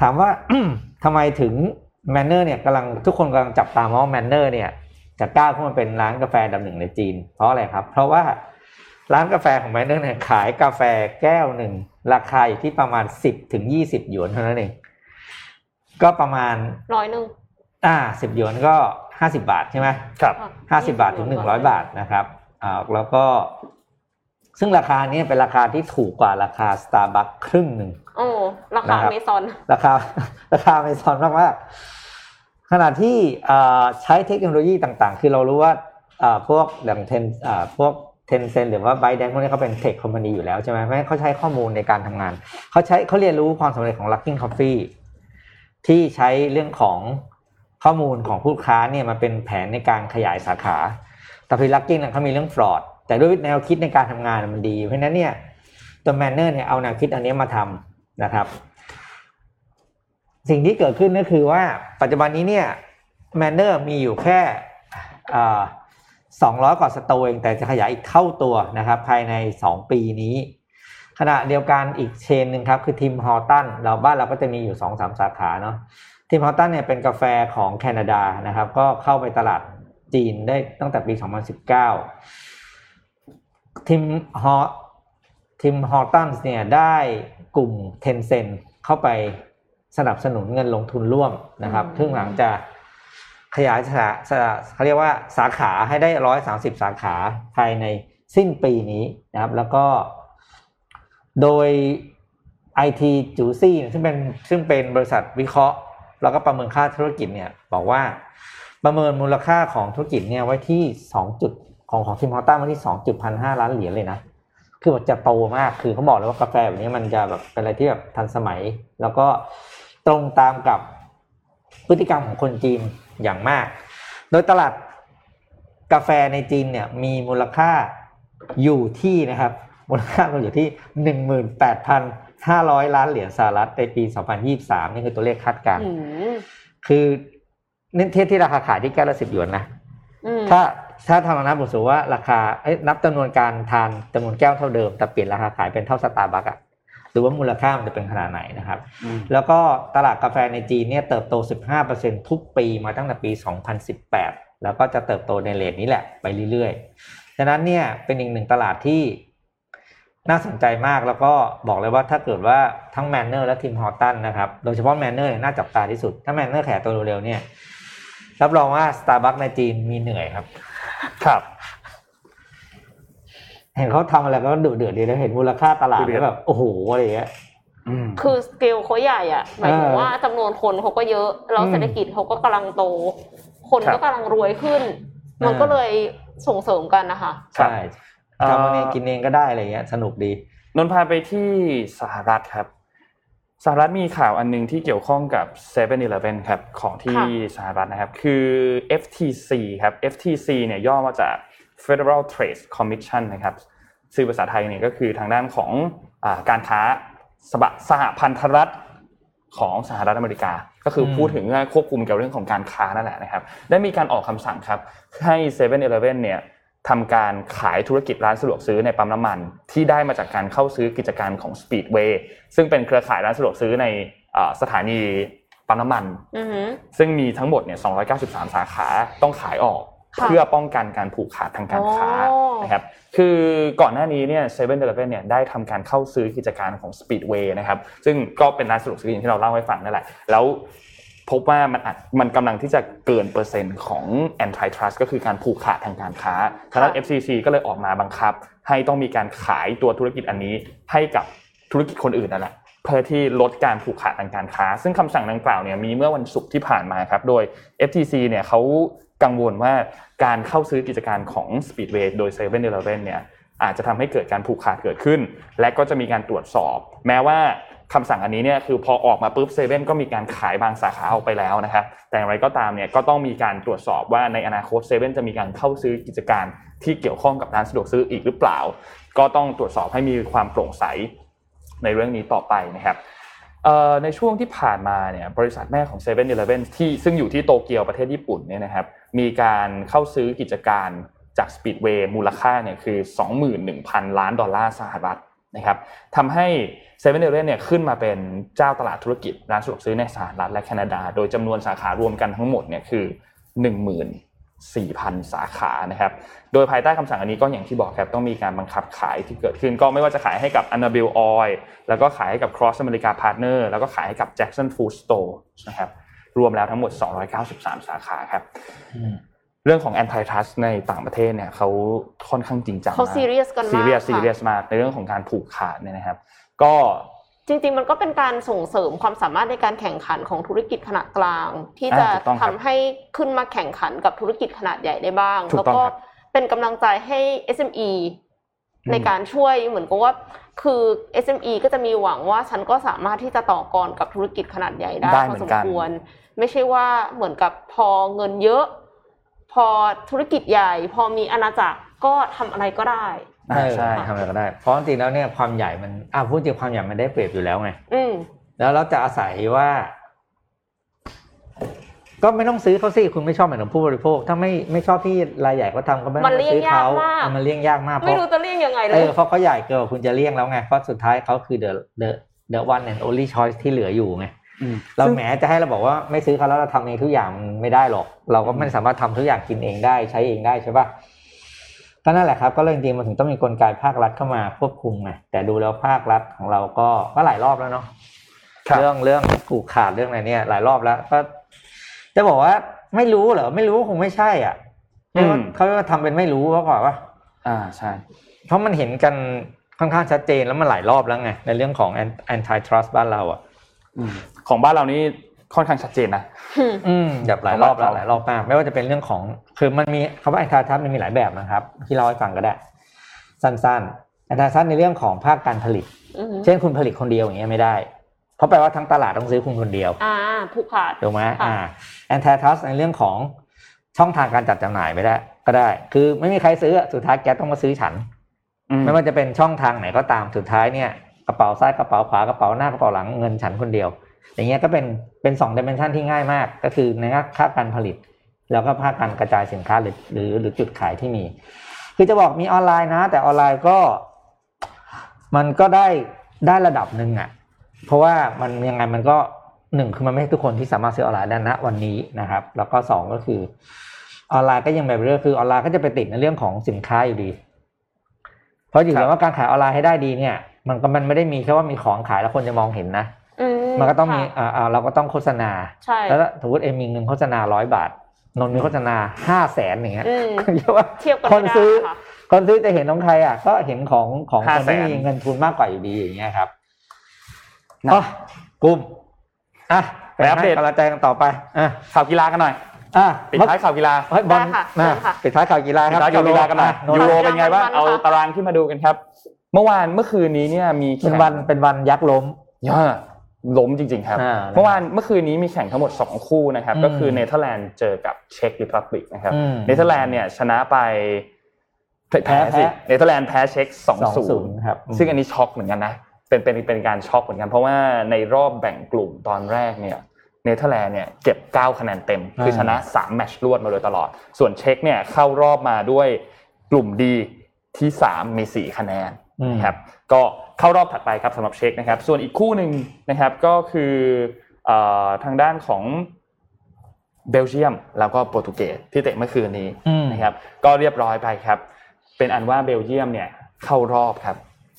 ถามว่าทำไมถึง Manner เนี่ยกำลังทุกคนกำลังจับตามองว่า Manner เนี่ยจะกล้าขึ้นมาเป็นร้านกาแฟอันดับหนึ่งในจีน เพราะอะไรครับ เพราะว่าร้านกาแฟของ Manner เนี่ยขายกาแฟแก้วหนึ่งราคาอยู่ที่ประมาณสิบถึงยี่สิบหยวนเท่านั้นเองก็ประมาณร้อยหนึ่งอ่าสิบหยวนก็ ห้าสิบาทใช่ไหมครับค่ะห้าสิบาทถึงหนึ่งร้อยบาทนะครับอ่าแล้วก็ ซึ่งราคานี้เป็นราคาที่ถูกกว่าราคา Starbucks ครึ่งหนึ่งโอ้ราคานะครับเมซอนราคาราคาไม่ซอนมากมากๆขณะที่อ่าใช้เทคโนโลยีต่างๆ คือเรารู้ว่าอ่าพวกอย่างเทนอ่าพวกเทนเซนหรือว่าไบแดนพวกนี้เขาเป็นเทคคอมพานีอยู่แล้วใช่ไหมเพราะฉะนั้นเขาใช้ข้อมูลในการทำงาน เขาใช้เขาเรียนรู้ความสำเร็จของ Luckin Coffee ที่ใช้เรื่องของ ข้อมูลของผู้ค้าเนี่ยมาเป็นแผนในการขยายสาขาแต่พีลักกิ้งเขามีเรื่องฟรอด แต่ด้วยแนวคิดในการทำงานมันดี เพราะนั้นเนี่ยตัว Manner เนี่ยเอาแนวคิดอันนี้มาทำนะครับ สิ่งที่เกิดขึ้นก็คือว่าปัจจุบันนี้เนี่ย Manner มีอยู่แค่สองร้อยกว่า store เองแต่จะขยายอีกเท่าตัวนะครับ ภายใน 2 ปีนี้ ขณะเดียวกันอีก chain หนึ่งครับ คือ Tim Hortons เราบ้านเราก็จะมีอยู่ 2-3สาขาเนาะ Tim Hortons เนี่ยเป็นกาแฟของแคนาดานะครับ ก็เข้าไปตลาดจีนได้ตั้งแต่ปี 2019ทิมฮอทิมฮอลตันเนี่ยได้กลุ่มเทนเซนเข้าไปสนับสนุนเงินลงทุนร่วมนะครับอืมซึ่งหลังจะขยายสาสาเขาเรียกว่าสาขาให้ได้ร้อยสาสิบสาขาภายในสิ้นปีนี้นะครับ แล้วก็โดย IT จูซี่ซึ่งเป็นซึ่งเป็นบริษัทวิเคราะห์ แล้วก็ประเมินค่าธุรกิจเนี่ยบอกว่าประเมินมูลค่าของธุรกิจเนี่ยไว้ที่สองจุดของของทีมฮอตต้าไว้ที่สองจุดพันห้าล้านเหรียญเลยนะคือมันจะโตมากคือเขาบอกเลยว่ากาแฟแบบนี้มันจะแบบเป็นอะไรที่แบบทันสมัย แล้วก็ตรงตามกับพฤติกรรมของคนจีนอย่างมาก โดยตลาดกาแฟในจีนเนี่ยมีมูลค่าอยู่ที่นะครับมูลค่าก็อยู่ที่หนึ่งหมื่นแปดพัน ห้าร้อยล้านเหรียญสหรัฐในปีสองพันยี่สามนี่คือตัวเลขคาดการณ์อืมคือเน้นเทียบที่ราคาขายที่แก้วละสิบหยวนนะอืมถ้าถ้าทำนับผมสูว่าราคาเอ้ยนับจำนวนการทานจำนวนแก้วเท่าเดิม แต่เปลี่ยนราคาขายเป็นเท่าสตาร์บัคอะหรือว่ามูลค่ามันจะเป็นขนาดไหนนะครับอืมแล้วก็ตลาดกาแฟในจีนเนี่ยเติบโต 15%ทุกปีมาตั้งแต่ปี 2018 แล้วก็จะเติบโตในเรทนี้แหละไปเรื่อยๆ ฉะนั้นเนี่ยเป็นอีกหนึ่งตลาดที่ น่าสนใจมากแล้วก็บอกเลยว่าถ้าเกิดว่าทั้ง Manner และ Tim Hortons นะครับ โดยเฉพาะ Manner เนี่ยน่าจับตาที่สุด ถ้า Manner ขยายตัวเร็วๆเนี่ยรับรองว่าสตาร์บัคในจีนมีเหนื่อยครับ ครับ เห็นเขาทำอะไรก็ดุเดือดดีนะเห็นมูลค่าตลาดดุเดือดแล้วแบบโอ้โหอะไรอย่างเงี้ยอืมคือสเกลเขาใหญ่อะหมายถึงเออว่าจำนวนคนเขาก็เยอะแล้วอืมเศรษฐกิจเขาก็กำลังโต คนครับก็กำลังรวยขึ้นอ่ามัมันก็เลยส่งเสริมกันนะคะครับใช่เอ่อ ทำเองกินเองก็ได้อะไรเงี้ย สนุกดีนนท์พาไปที่สหรัฐครับสหรัฐมีข่าวอันหนึงที่เกี่ยวข้องกับ7 e เ e ่ e อครับของที่สหรัฐนะครับ คือ FTC ครับ FTC เนี่ยย่อมาจาก Federal Trade Commission นะครับชื่อภาษาไทยเนี่ยก็คือทางด้านของอาการค้าสบะสหพันธรัฐของสหรัฐอเมริกา ก็คืออมพูดถึงว่าควบคุมเกี่ยวกับเรื่องของการค้านั่นแหละนะครับ ได้มีการออกคำสั่งครับให้7 e เ e ่ e เนี่ย ทำการขายธุรกิจร้านสะดวกซื้อในปั๊มน้ำมัน ที่ได้มาจากการเข้าซื้อกิจการของ Speedway ซึ่งเป็นเครือข่ายร้านสะดวกซื้อในเอ่อสถานีปั๊มน้ำมันอือหือซึ่งมีทั้งหมดเนี่ย 293 สาขาต้องขายออกค่ะเพื่อป้องกันการผูกขาดทางการค้าอ๋อนะครับคือก่อนหน้านี้เนี่ยเซเว่นเดลเเนี่ยได้ทำการเข้าซื้อกิจการของ Speedway นะครับซึ่งก็เป็นร้านสะดวกซื้ออย่างที่เราเล่าให้ฟังนั่นแหละแล้ว พบว่ามันอาจมันกำลังที่จะเกินเปอร์เซ็นต์ของ antitrust ก็คือการผูกขาดทางการค้าทางด้าน FCC ก็เลยออกมาบังคับ ให้ต้องมีการขายตัวธุรกิจอันนี้ให้กับธุรกิจคนอื่นนั่นแหละเพื่อที่ลดการผูกขาดทางการค้า ซึ่งคำสั่งดังกล่าวเนี่ยมีเมื่อวันศุกร์ที่ผ่านมาครับ โดย FTC เนี่ยเขากังวลว่าการเข้าซื้อกิจการของ Speedway โดย7 e เ e ่ e อเนี่ยอาจจะทำให้เกิดการผูกขาดเกิดขึ้น และก็จะมีการตรวจสอบ แม้ว่า คำสั่งอันนี้เนี่ยคือพอออกมาปุ๊บเซเว่นก็มีการขายบางสาขาออกไปแล้วนะครับแต่อย่างไรก็ตามเนี่ยก็ต้องมีการตรวจสอบว่าในอนาคตเซเว่นจะมีการเข้าซื้อกิจการที่เกี่ยวข้องกับร้านสะดวกซื้ออีกหรือเปล่า ก็ต้องตรวจสอบให้มีความโปร่งใสในเรื่องนี้ต่อไปนะครับในช่วงที่ผ่านมาเนี่ยบริษัทแม่ของ7 e เ e ่ e อที่ซึ่งอยู่ที่โตเกียวประเทศญี่ปุ่นเนี่ยนะครับมีการเข้าซื้อกิจการจาก Speedway มูลค่าเนี่ยคือ 21,000 ล้านดอลลาร์สหรัฐ นะครับทำให้7 e เ e ่ e เนี่ยขึ้นมาเป็นเจ้าตลาดธุรกิจร้านสะดวกซื้อในสหรัฐและแคนาดา โดยจำนวนสาขารวมกันทั้งหมดเนี่ยคือ 14,000 สาขานะครับ โดยภายใต้คำสั่งอันนี้ก็อย่างที่บอกครับต้องมีการบังคับขายที่เกิดขึ้น ก็ไม่ว่าจะขายให้กับ Annabelle Oil แล้วก็ขายให้กับ Cross America Partner แล้วก็ขายให้กับ Jackson Food Store นะครับรวมแล้วทั้งหมด 293 สาขาครับ เรื่องของ antitrust ในต่างประเทศเนี่ยเขาค่อนข้างจริงจังเขา serious กันมากซีเรียสค่ะซีเรียสมากในเรื่องของการผูกขาดเนี่ยนะครับ ก็จริงๆ มันก็เป็นการส่งเสริมความสามารถในการแข่งขันของธุรกิจขนาดกลาง ที่จะอ่าถูกต้องคทำรับให้ขึ้นมาแข่งขันกับธุรกิจขนาดใหญ่ได้บ้างถูกแล้วต้องก็ครับเป็นกำลังใจให้ SME อืมในการช่วยเหมือนกับว่าคือ SME ก็จะมีหวังว่าฉันก็สามารถที่จะต่อกรกับธุรกิจขนาดใหญ่ได้ได้พเหอมืสอนมกันควร ไม่ใช่ว่าเหมือนกับพอเงินเยอะ พอธุรกิจใหญ่ พอมีอาณาจักรก็ทำอะไรก็ได้อ่าใช่ทำอะไรก็ได้ เพราะจริงๆแล้วเนี่ยความใหญ่มันอะพูดจริงความใหญ่มันได้เปรียบอยู่แล้วไงอืมแล้วเราจะอาศัยว่า ก็ไม่ต้องซื้อเขาสิคุณไม่ชอบเหมือนผู้บริโภค ถ้าไม่ไม่ชอบที่รายใหญ่ก็ทำก็ไม่ต้มัอนงเลี่ไปยงซื้อเขายากมากเออมันเลี่ยงยากมากเพไม่ราะรู้จะเรียกยังไงเลเอยอเพราะเขาใหญ่เกินกว่าคุณจะเลี่ยงแล้วไงเพราะสุดท้ายเขาคือ the the the one and only choice ที่เหลืออยู่ไงอืม เราแหมจะให้เราบอกว่าไม่ซื้อเขาแล้วเราทำเองทุกอย่างมันไม่ได้หรอก เราก็ไม่สามารถทำทุกอย่างกินเองได้ใช้เองได้ใช่ปะก็นั่นแหละครับ ก็เลยจริงๆมันถึงต้องมีกลไกภาครัฐเข้ามาควบคุมไงแต่ดูแล้วภาครัฐของเราก็ก็หลายรอบแล้วเนาะครับเรื่องเรื่องผูกขาดเรื่องอะไรเนี่ย หลายรอบแล้วก็จะบอกว่าไม่รู้เหรอไม่รู้คงไม่ใช่ อะอืมเขาก็ทำเป็นไม่รู้เพราะก่อนว่า อ่าใช่ เพราะมันเห็นกันค่อนข้างชัดเจนแล้วมันหลายรอบแล้วไงในเรื่องของ antitrust บ้านเราอะอืม ของบ้านเรานี่ค่อนข้างชัดเจนนะอืมแบบหลายรอบแล้วของบ้านเราหลายรอบมากไม่ว่าจะเป็นเรื่องของคือมันมีคำว่า antitrust มันมีหลายแบบนะครับ ที่เล่าให้ฟังก็ได้ สั้นๆ antitrust ในเรื่องของภาคการผลิตอือหือเช่นคุณผลิตคนเดียวอย่างเงี้ยไม่ได้ เพราะแปลว่าทั้งตลาดต้องซื้อคุณคนเดียว อ่าผูกขาดถูกไหมค่ะอ่า antitrust ในเรื่องของช่องทางการจัดจำหน่ายไม่ได้ ก็ได้ คือไม่มีใครซื้ออะสุดท้ายแกต้องมาซื้อฉันอืมไม่ว่าจะเป็นช่องทางไหนก็ตามสุดท้ายเนี่ย กระเป๋าซ้ายกระเป๋าขวากระเป๋าหน้ากระเป๋าหลังเงินฉันคนเดียว อย่างเงี้ยก็เป็นเป็นสองดิเมนชันที่ง่ายมาก ก็คือในค่าการผลิต แล้วก็ภาคการกระจายสินค้าหรือหรือหรือจุดขายที่มี คือจะบอกมีออนไลน์นะ แต่ออนไลน์ก็ มันก็ได้ได้ระดับหนึ่งอะ เพราะว่ามันยังไงมันก็หนึ่งคือมันไม่ใช่ทุกคนที่สามารถซื้อออนไลน์ได้นะวันนี้นะครับ แล้วก็สองก็คือออนไลน์ก็ยังแบบเรื่องคือออนไลน์ก็จะไปติดในเรื่องของสินค้าอยู่ดี เพราะอยู่แล้วว่าการขายออนไลน์ให้ได้ดีเนี่ย มันก็มันไม่ได้มีแค่ว่ามีของขายแล้วคนจะมองเห็นนะอืมันก็ต้องมีค่ะอ่าอ่าเราก็ต้องโฆษณาใช่แล้วสมมติเอ็มมีเงินโฆษณาร้อยบาทนนท์มีโฆษณาห้าแสนอย่างเงี้ยอืมเยอะว่าเทียบกันคนไม่ได้ซื้อค่ะคนซื้อจะเห็นของใครอะ ก็เห็นของของคนที่500,000มีเงินทุนมากกว่าอยู่ดีอย่างเงี้ยครับนะอ๋อกุ้มอะไปไปอัปเดตให้กำลังใจกันต่อไปอะข่าวกีฬากันหน่อยอะปิดท้ายข่าวกีฬาเฮ้ยบอลได้ค่ะนะเชิญค่ะปิดท้ายข่าวกีฬาปิคดรับท้ายข่าวกีฬากันหน่อยโนยูโรเป็นไงบ้างวันๆเอาค่ะตารางขึ้นมาดูกันครับ เมื่อวานเมื่อคืนนี้เนี่ยมีเป็นแข่งวันเป็นวันยักษ์ล้มย่าล้มจริง ๆ ครับอ่าเมื่อวานเมื่อคืนนี้มีแข่งทั้งหมด 2 คู่นะครับอืมก็คือเนเธอร์แลนด์เจอกับเช็กริพับลิกนะครับอืมเนเธอร์แลนด์เนี่ยชนะไปแพ้แพ้สิแพ้เนเธอร์แลนด์แพ้เช็กสองศูนย์ครับซึ่งอันนี้ช็อกเหมือนกันนะเป็นเป็นเป็นการช็อกเหมือนกันเพราะว่าในรอบแบ่งกลุ่มตอนแรกเนี่ยเนเธอร์แลนด์เนี่ยเก็บ 9 คะแนนเต็ม คือชนะ 3 แมตช์รวดมาโดยตลอด ส่วนเช็กเนี่ยเข้ารอบมาด้วยกลุ่ม D ที่ 3 มี 4 คะแนนอืม นะครับก็เข้ารอบถัดไปครับสำหรับเช็กนะครับ ส่วนอีกคู่หนึ่งนะครับก็คือเอ่อทางด้านของเบลเยียม แล้วก็โปรตุเกสที่เตะเมื่อคืนนี้อืมนะครับ ก็เรียบร้อยไปครับ เป็นอันว่าเบลเยียมเนี่ยเข้ารอบครับ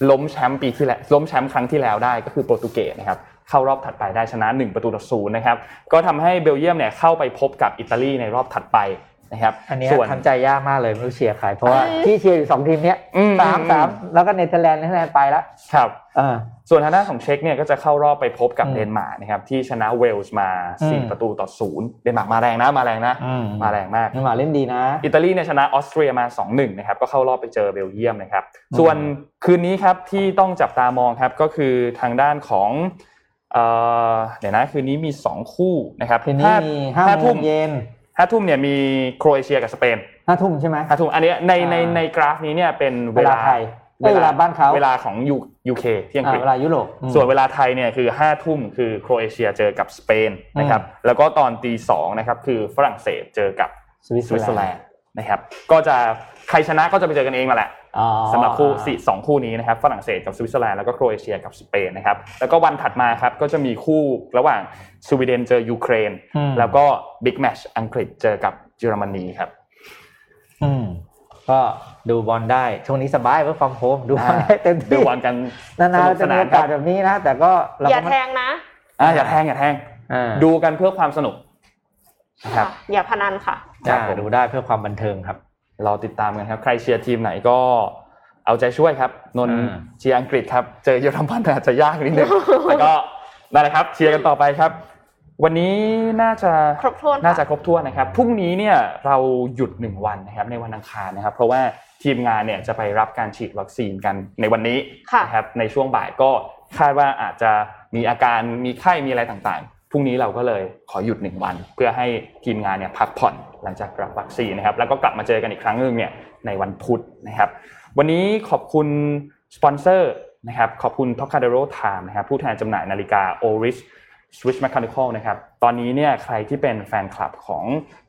ล้มแชมป์ปีที่แล้วล้มแชมป์ครั้งที่แล้วได้ก็คือโปรตุเกสนะครับเข้ารอบถัดไปได้ชนะ 1 ประตูต่อศูนย์นะครับก็ทำให้เบลเยียมเนี่ยเข้าไปพบกับอิตาลีในรอบถัดไป นะครับอันเนี้ยส่วนทำใจยากมากเลยไม่รู้เชียร์ใครเพราะว่าอืมที่เชียร์อยู่สองทีมเนี้ยอืมสามอืมสามแล้วก็เนเธอร์แลนด์เนเธอร์แลนด์ไปแล้วครับอ่าส่วนทางด้านของเช็กเนี่ยก็จะเข้ารอบไปพบกับอืมเดนมาร์กนะครับที่ชนะเวลส์มาอืม4ประตูต่อศูนย์เดนมาร์กมาแรงนะมาแรงนะอืมมาแรงมากเดนมาร์กเล่นดีนะ อิตาลีเนี่ยชนะออสเตรียมา2-1นะครับก็เข้ารอบไปเจอเบลเยียมนะครับอืมส่วนคืนนี้ครับที่ต้องจับตามองครับก็คือทางด้านของเอ่อเดี๋ยวนะคืนนี้มี2คู่นะครับทีนี้มีห้าห้าโมทุ่งมเย็น ห้าทุ่มเนี่ยมีโครเอเชียกับสเปนห้าทุ่มใช่ไหมห้าทุ่มอันเนี้ยในในอ่าในกราฟนี้เนี่ยเป็นเวลาไทยเอ้ยเวลาบ้านเขาเวลาของยูยูเคที่อังอ่ากฤษเวลายุโรปอืมส่วนเวลาไทยเนี่ยคือห้าทุ่มคือโครเอเชียเจอกับสเปนนะครับแล้วก็ตอนตีสองนะครับคือฝรั่งเศสเจอกับสวิตสวิตเซอร์เซอร์แลแลนนด์ด์นะครับก็จะใครชนะก็จะไปเจอกันเองมาแหละอ๋อ สำหรับคู่สี่สองคู่นี้นะครับฝรั่งเศสกับสวิตเซอร์แลนด์แล้วก็โครเอเชียกับสเปนนะครับแล้วก็วันถัดมาครับก็จะมีคู่ระหว่างสวีเดนเจอยูเครนอืมแล้วก็บิ๊กแมชอังกฤษเจอกับเยอรมนีครับอืมก็ดูบอลได้ ช่วงนี้สบายเพื่อความโฮมดูบอลได้เต็มดูที่บอลกันนานสนุกๆสจะมีนานโอคการัสบแบบนี้นะ แต่ก็เรอย่าก็แทงนะอ่าอย่าแทงอย่าแทงอ่าดูกันเพื่อความสนุกนะครับอย่าพนันค่ะครัอ่าบผมดูได้เพื่อความบันเทิงครับ เราติดตามกันครับ ใครเชียร์ทีมไหนก็เอาใจช่วยครับ นนท์อ่าเชียร์อังกฤษครับ เจอเยอรมันอาจจะยากนิดนึงแต่ก็นั่นแหละครับ เชียร์กันต่อไปครับ วันนี้น่าจะครบถ้วนค่ะน่าจะครบถ้วนนะครับพรุ่งนี้เนี่ยเราหยุดหนึ่งวันนะครับในวันอังคารนะครับ เพราะว่าทีมงานเนี่ยจะไปรับการฉีดวัคซีนกันในวันนี้ค่ะนะครับในช่วงบ่ายก็คาดว่าอาจจะมีอาการมีไข้มีอะไรต่างๆพรุ่งนี้เราก็เลยขอหยุดหนึ่งวัน เพื่อให้ทีมงานเนี่ยพักผ่อน หลังจากรับวัคซีนนะครับแล้วก็กลับมาเจอกันอีกครั้งหนึ่งเนี่ยในวันพุธนะครับวันนี้ขอบคุณสปอนเซอร์นะครับขอบคุณ t o c a d e r o Time นะครับผู้แทนจำหน่ายนาฬิกา Oris Swiss Mechanical นะครับตอนนี้เนี่ยใครที่เป็นแฟนคลับของ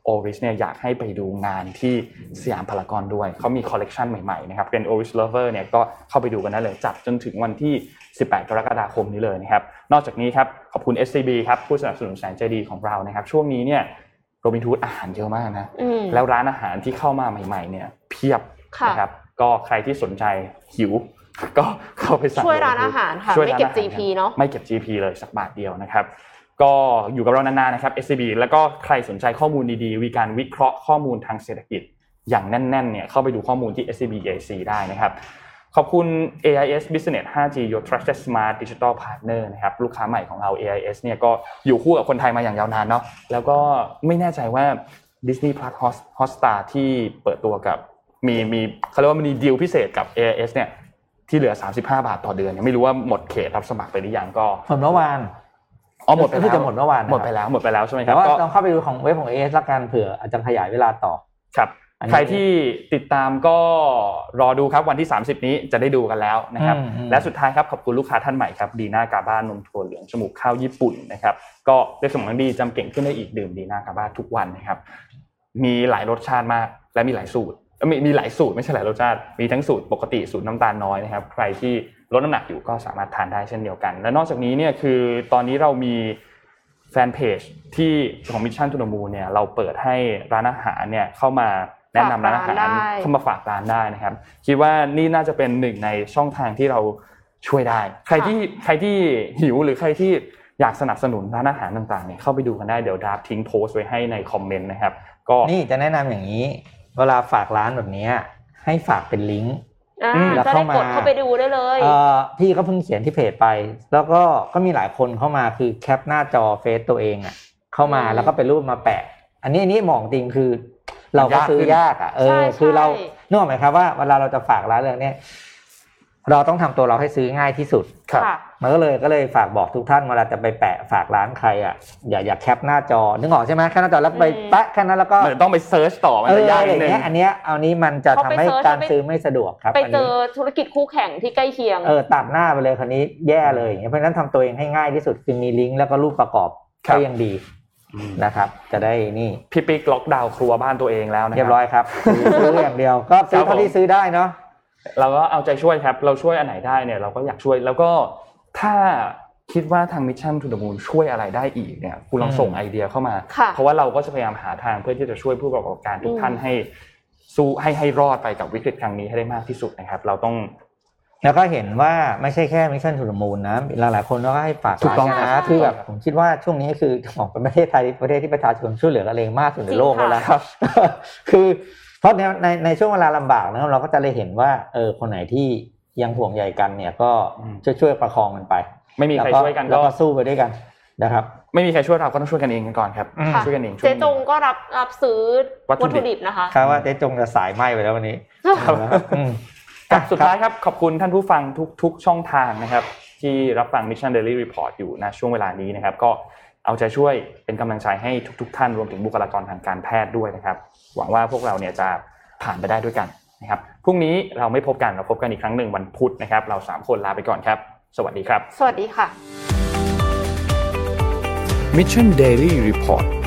Oris เนี่ยอยากให้ไปดูงานที่สยามพารากอนด้วย เขามีคอลเลกชันใหม่ๆนะครับเป็น Oris Lover เนี่ยก็เข้าไปดูกันได้เลยจัดจนถึงวันที่ 18 กรกฎาคมนี้เลยนะครับนอกจากนี้ครับขอบคุณ SCB ครับผู้สนับสนุนแสนใจดีของเรานะครับช่วงนี้เนี่ย โรบินทูดอาหารเยอะมากนะอืมแล้วร้านอาหารที่เข้ามาใหม่ๆเนี่ย เพียบค่ะนะครับก็ใครที่สนใจหิว ก็เข้าไปสั่งช่วยร้านอาหารค่ะช่วยไม่ร้านเก็บอาหาร GP เนอะไม่เก็บ GP เลยสักบาทเดียวนะครับก็อยู่กับเรานานๆนะครับ SCB แล้วก็ใครสนใจข้อมูลดีๆมีการวิเคราะห์ข้อมูลทางเศรษฐกิจ อย่างแน่นๆเนี่ยเข้าไปดูข้อมูลที่ SCB EIC ได้นะครับ ขอบคุณ AIS Business 5G Your Trusted Smart Digital Partner นะครับลูกค้าใหม่ของเรา AIS เนี่ยก็อยู่คู่กับคนไทยมาอย่างยาวนานเนาะแล้วก็ไม่แน่ใจว่า Disney Plus Hot- Hotstar ที่เปิดตัวกับมีมีเขาเรียกว่ามีดีลพิเศษกับ AIS เนี่ยที่เหลือ 35 บาทต่อเดือนยังไม่รู้ว่าหมดเขตรับสมัครไปหรือยังก็ผลเมื่อวานอ๋อหมดไปรู้สึแล้กจะวหมดเมื่อวานนะครับหมดไปแล้วหมดไปแล้วใช่ไหมคแต่รับว่าก็ลองเข้าไปดูของเว็บของเอสละกันเผื่ออาจจะขยายเวลาต่อครับอันนี้ ใครที่ติดตามก็รอดูครับวันที่ 30 นี้จะได้ดูกันแล้วนะครับอืมอืมและสุดท้ายครับขอบคุณลูกค้าท่านใหม่ครับดีน่ากาบ้านนมถั่วเหลืองจมูกข้าวญี่ปุ่นนะครับ ก็ได้สมองดีจำเก่งขึ้นได้อีกดื่มดีน่ากาบ้าทุกวันนะครับ มีหลายรสชาติมากและมีหลายสูตรเอ้ยมีมีหลายสูตรไม่ใช่หลายรสชาติมีทั้งสูตรปกติสูตรน้ำตาลน้อยนะครับ ใครที่ลดน้ำหนักอยู่ก็สามารถทานได้เช่นเดียวกัน และนอกจากนี้เนี่ยคือตอนนี้เรามีแฟนเพจที่ของ Mission to the Moon เนี่ยเราเปิดให้ร้านอาหารเนี่ยเข้ามา แนะนำร้านอาหารฝากร้านได้เข้ามาฝากร้านได้นะครับ คิดว่านี่น่าจะเป็นหนึ่งในช่องทางที่เราช่วยได้ ใครที่ใครที่หิวหรือใครที่อยากสนับสนุนร้านอาหารต่างๆเนี่ยเข้าไปดูกันได้เดี๋ยวดาบทิ้งโพสต์ไว้ให้ในคอมเมนต์นะครับ ก็นี่จะแนะนำอย่างนี้ เวลาฝากร้านแบบเนี้ยให้ฝากเป็นลิงก์อ่าอืมแล้วจะเข้าได้มากดเข้าไปดูได้เลยเอ่อพี่ก็เพิ่งเขียนที่เพจไป แล้วก็ก็มีหลายคนเข้ามาคือแคปหน้าจอเฟซตัวเองอะเข้ามาอืมแล้วก็เป็นรูปมาแปะ อันนี้อันนี้หมองจริงคือ เราก็ซื้อยากอะเอใช่อใช่คือเรานึกออกไหมครับว่าเวลาเราจะฝากร้านเรื่องเนี้ยเราต้องทำตัวเราให้ซื้อง่ายที่สุดครับค่ะมันก็เลยก็เลยฝากบอกทุกท่านเวลาจะไปแปะฝากร้านใครอะอย่าอย่าแคปหน้าจอนึกออกใช่ไหมแคปหน้าจอแล้วไปอืมแปะแค่นั้นแล้วก็มันต้องไปเซิร์ชต่อมันเอจะากอยอะไรนิดนึงเงี้ยอันเนี้ยเอานี้มันจะเขาทำไปให้เสิร์ชการไปซื้อไม่สะดวกครับไปอันเจนี้อธุรกิจคู่แข่งที่ใกล้เคียงเออตัดหน้าไปเลยคนนี้แย่เลยอย่างเงี้ยเพราะฉะนั้นทำตัวเองให้ง่ายที่สุดคือมีลิงก์แล้วก็รูปประกอบครับก็ยังดี นะครับจะได้นี่พี่ปิ๊กล็อกดาวน์ครัวบ้านตัวเองแล้วนะคเรียบร้อยครับซื้ออย่างเดียวก็ซื้อครับผมเท่าที่ซื้อได้เนาะเราก็เอาใจช่วยครับ เราช่วยอันไหนได้เนี่ยเราก็อยากช่วยแล้วก็ถ้าคิดว่าทางมิชชั่น to the moon ช่วยอะไรได้อีกเนี่ยคุณลองอืมส่งไอเดียเข้ามาค่ะเพราะว่าเราก็จะพยายามหาทางเพื่อที่จะช่วยผู้ประกอบการทุกท่านให้สู้ให้ให้รอดไปกับวิกฤตครั้งนี้ให้ได้มากที่สุดนะครับ เราต้อง แล้วก็เห็นว่าไม่ใช่แค่ Mission to the Moon นะ หลายๆคนก็ให้ฝากถูกต้องร้านใช่นะคือแบบผมคิดว่าช่วงนี้คือของเป็นประเทศไทยประเทศที่ประชาชนช่วยเหลือกันเองมากสุดในโลกจริงแล้วค่ะนะครับ คือเพราะในในในช่วงเวลาลำบากนะครับเราก็จะเลยเห็นว่าเออคนไหนที่ยังห่วงใยกันเนี่ยก็อืมช่วยช่วยๆประคองกันไป ไม่มีใครแล้วช่วยกันแล้วก็ก็สู้ไปด้วยกันนะครับไม่มีใครช่วยเราก็ต้องช่วยกันเองกันก่อนครับอืมค่ะช่วยกันเองช่วยเจ๊กันจเองก็รับรับซื้อวัวัตตถุถุดิดิบบนะคะคาดว่าเจ๊จงจะสายไหมไปแล้ววันนี้ ครับอืมครับสุดท้ายครับขอบคุณท่านผู้ฟังทุกทุกช่องทางนะครับ ที่รับฟัง Mission Daily Report อยู่นะช่วงเวลานี้นะครับ ก็เอาใจช่วยเป็นกำลังใจให้ทุก ๆ ท่านรวมถึงบุคลากรทางการแพทย์ด้วยนะครับ หวังว่าพวกเราเนี่ยจะผ่านไปได้ด้วยกันนะครับพรุ่งนี้เราไม่พบกันเราพบกันอีกครั้งหนึ่งวันพุธนะครับ เราสามคนลาไปก่อนครับ สวัสดีครับ สวัสดีค่ะ Mission Daily Report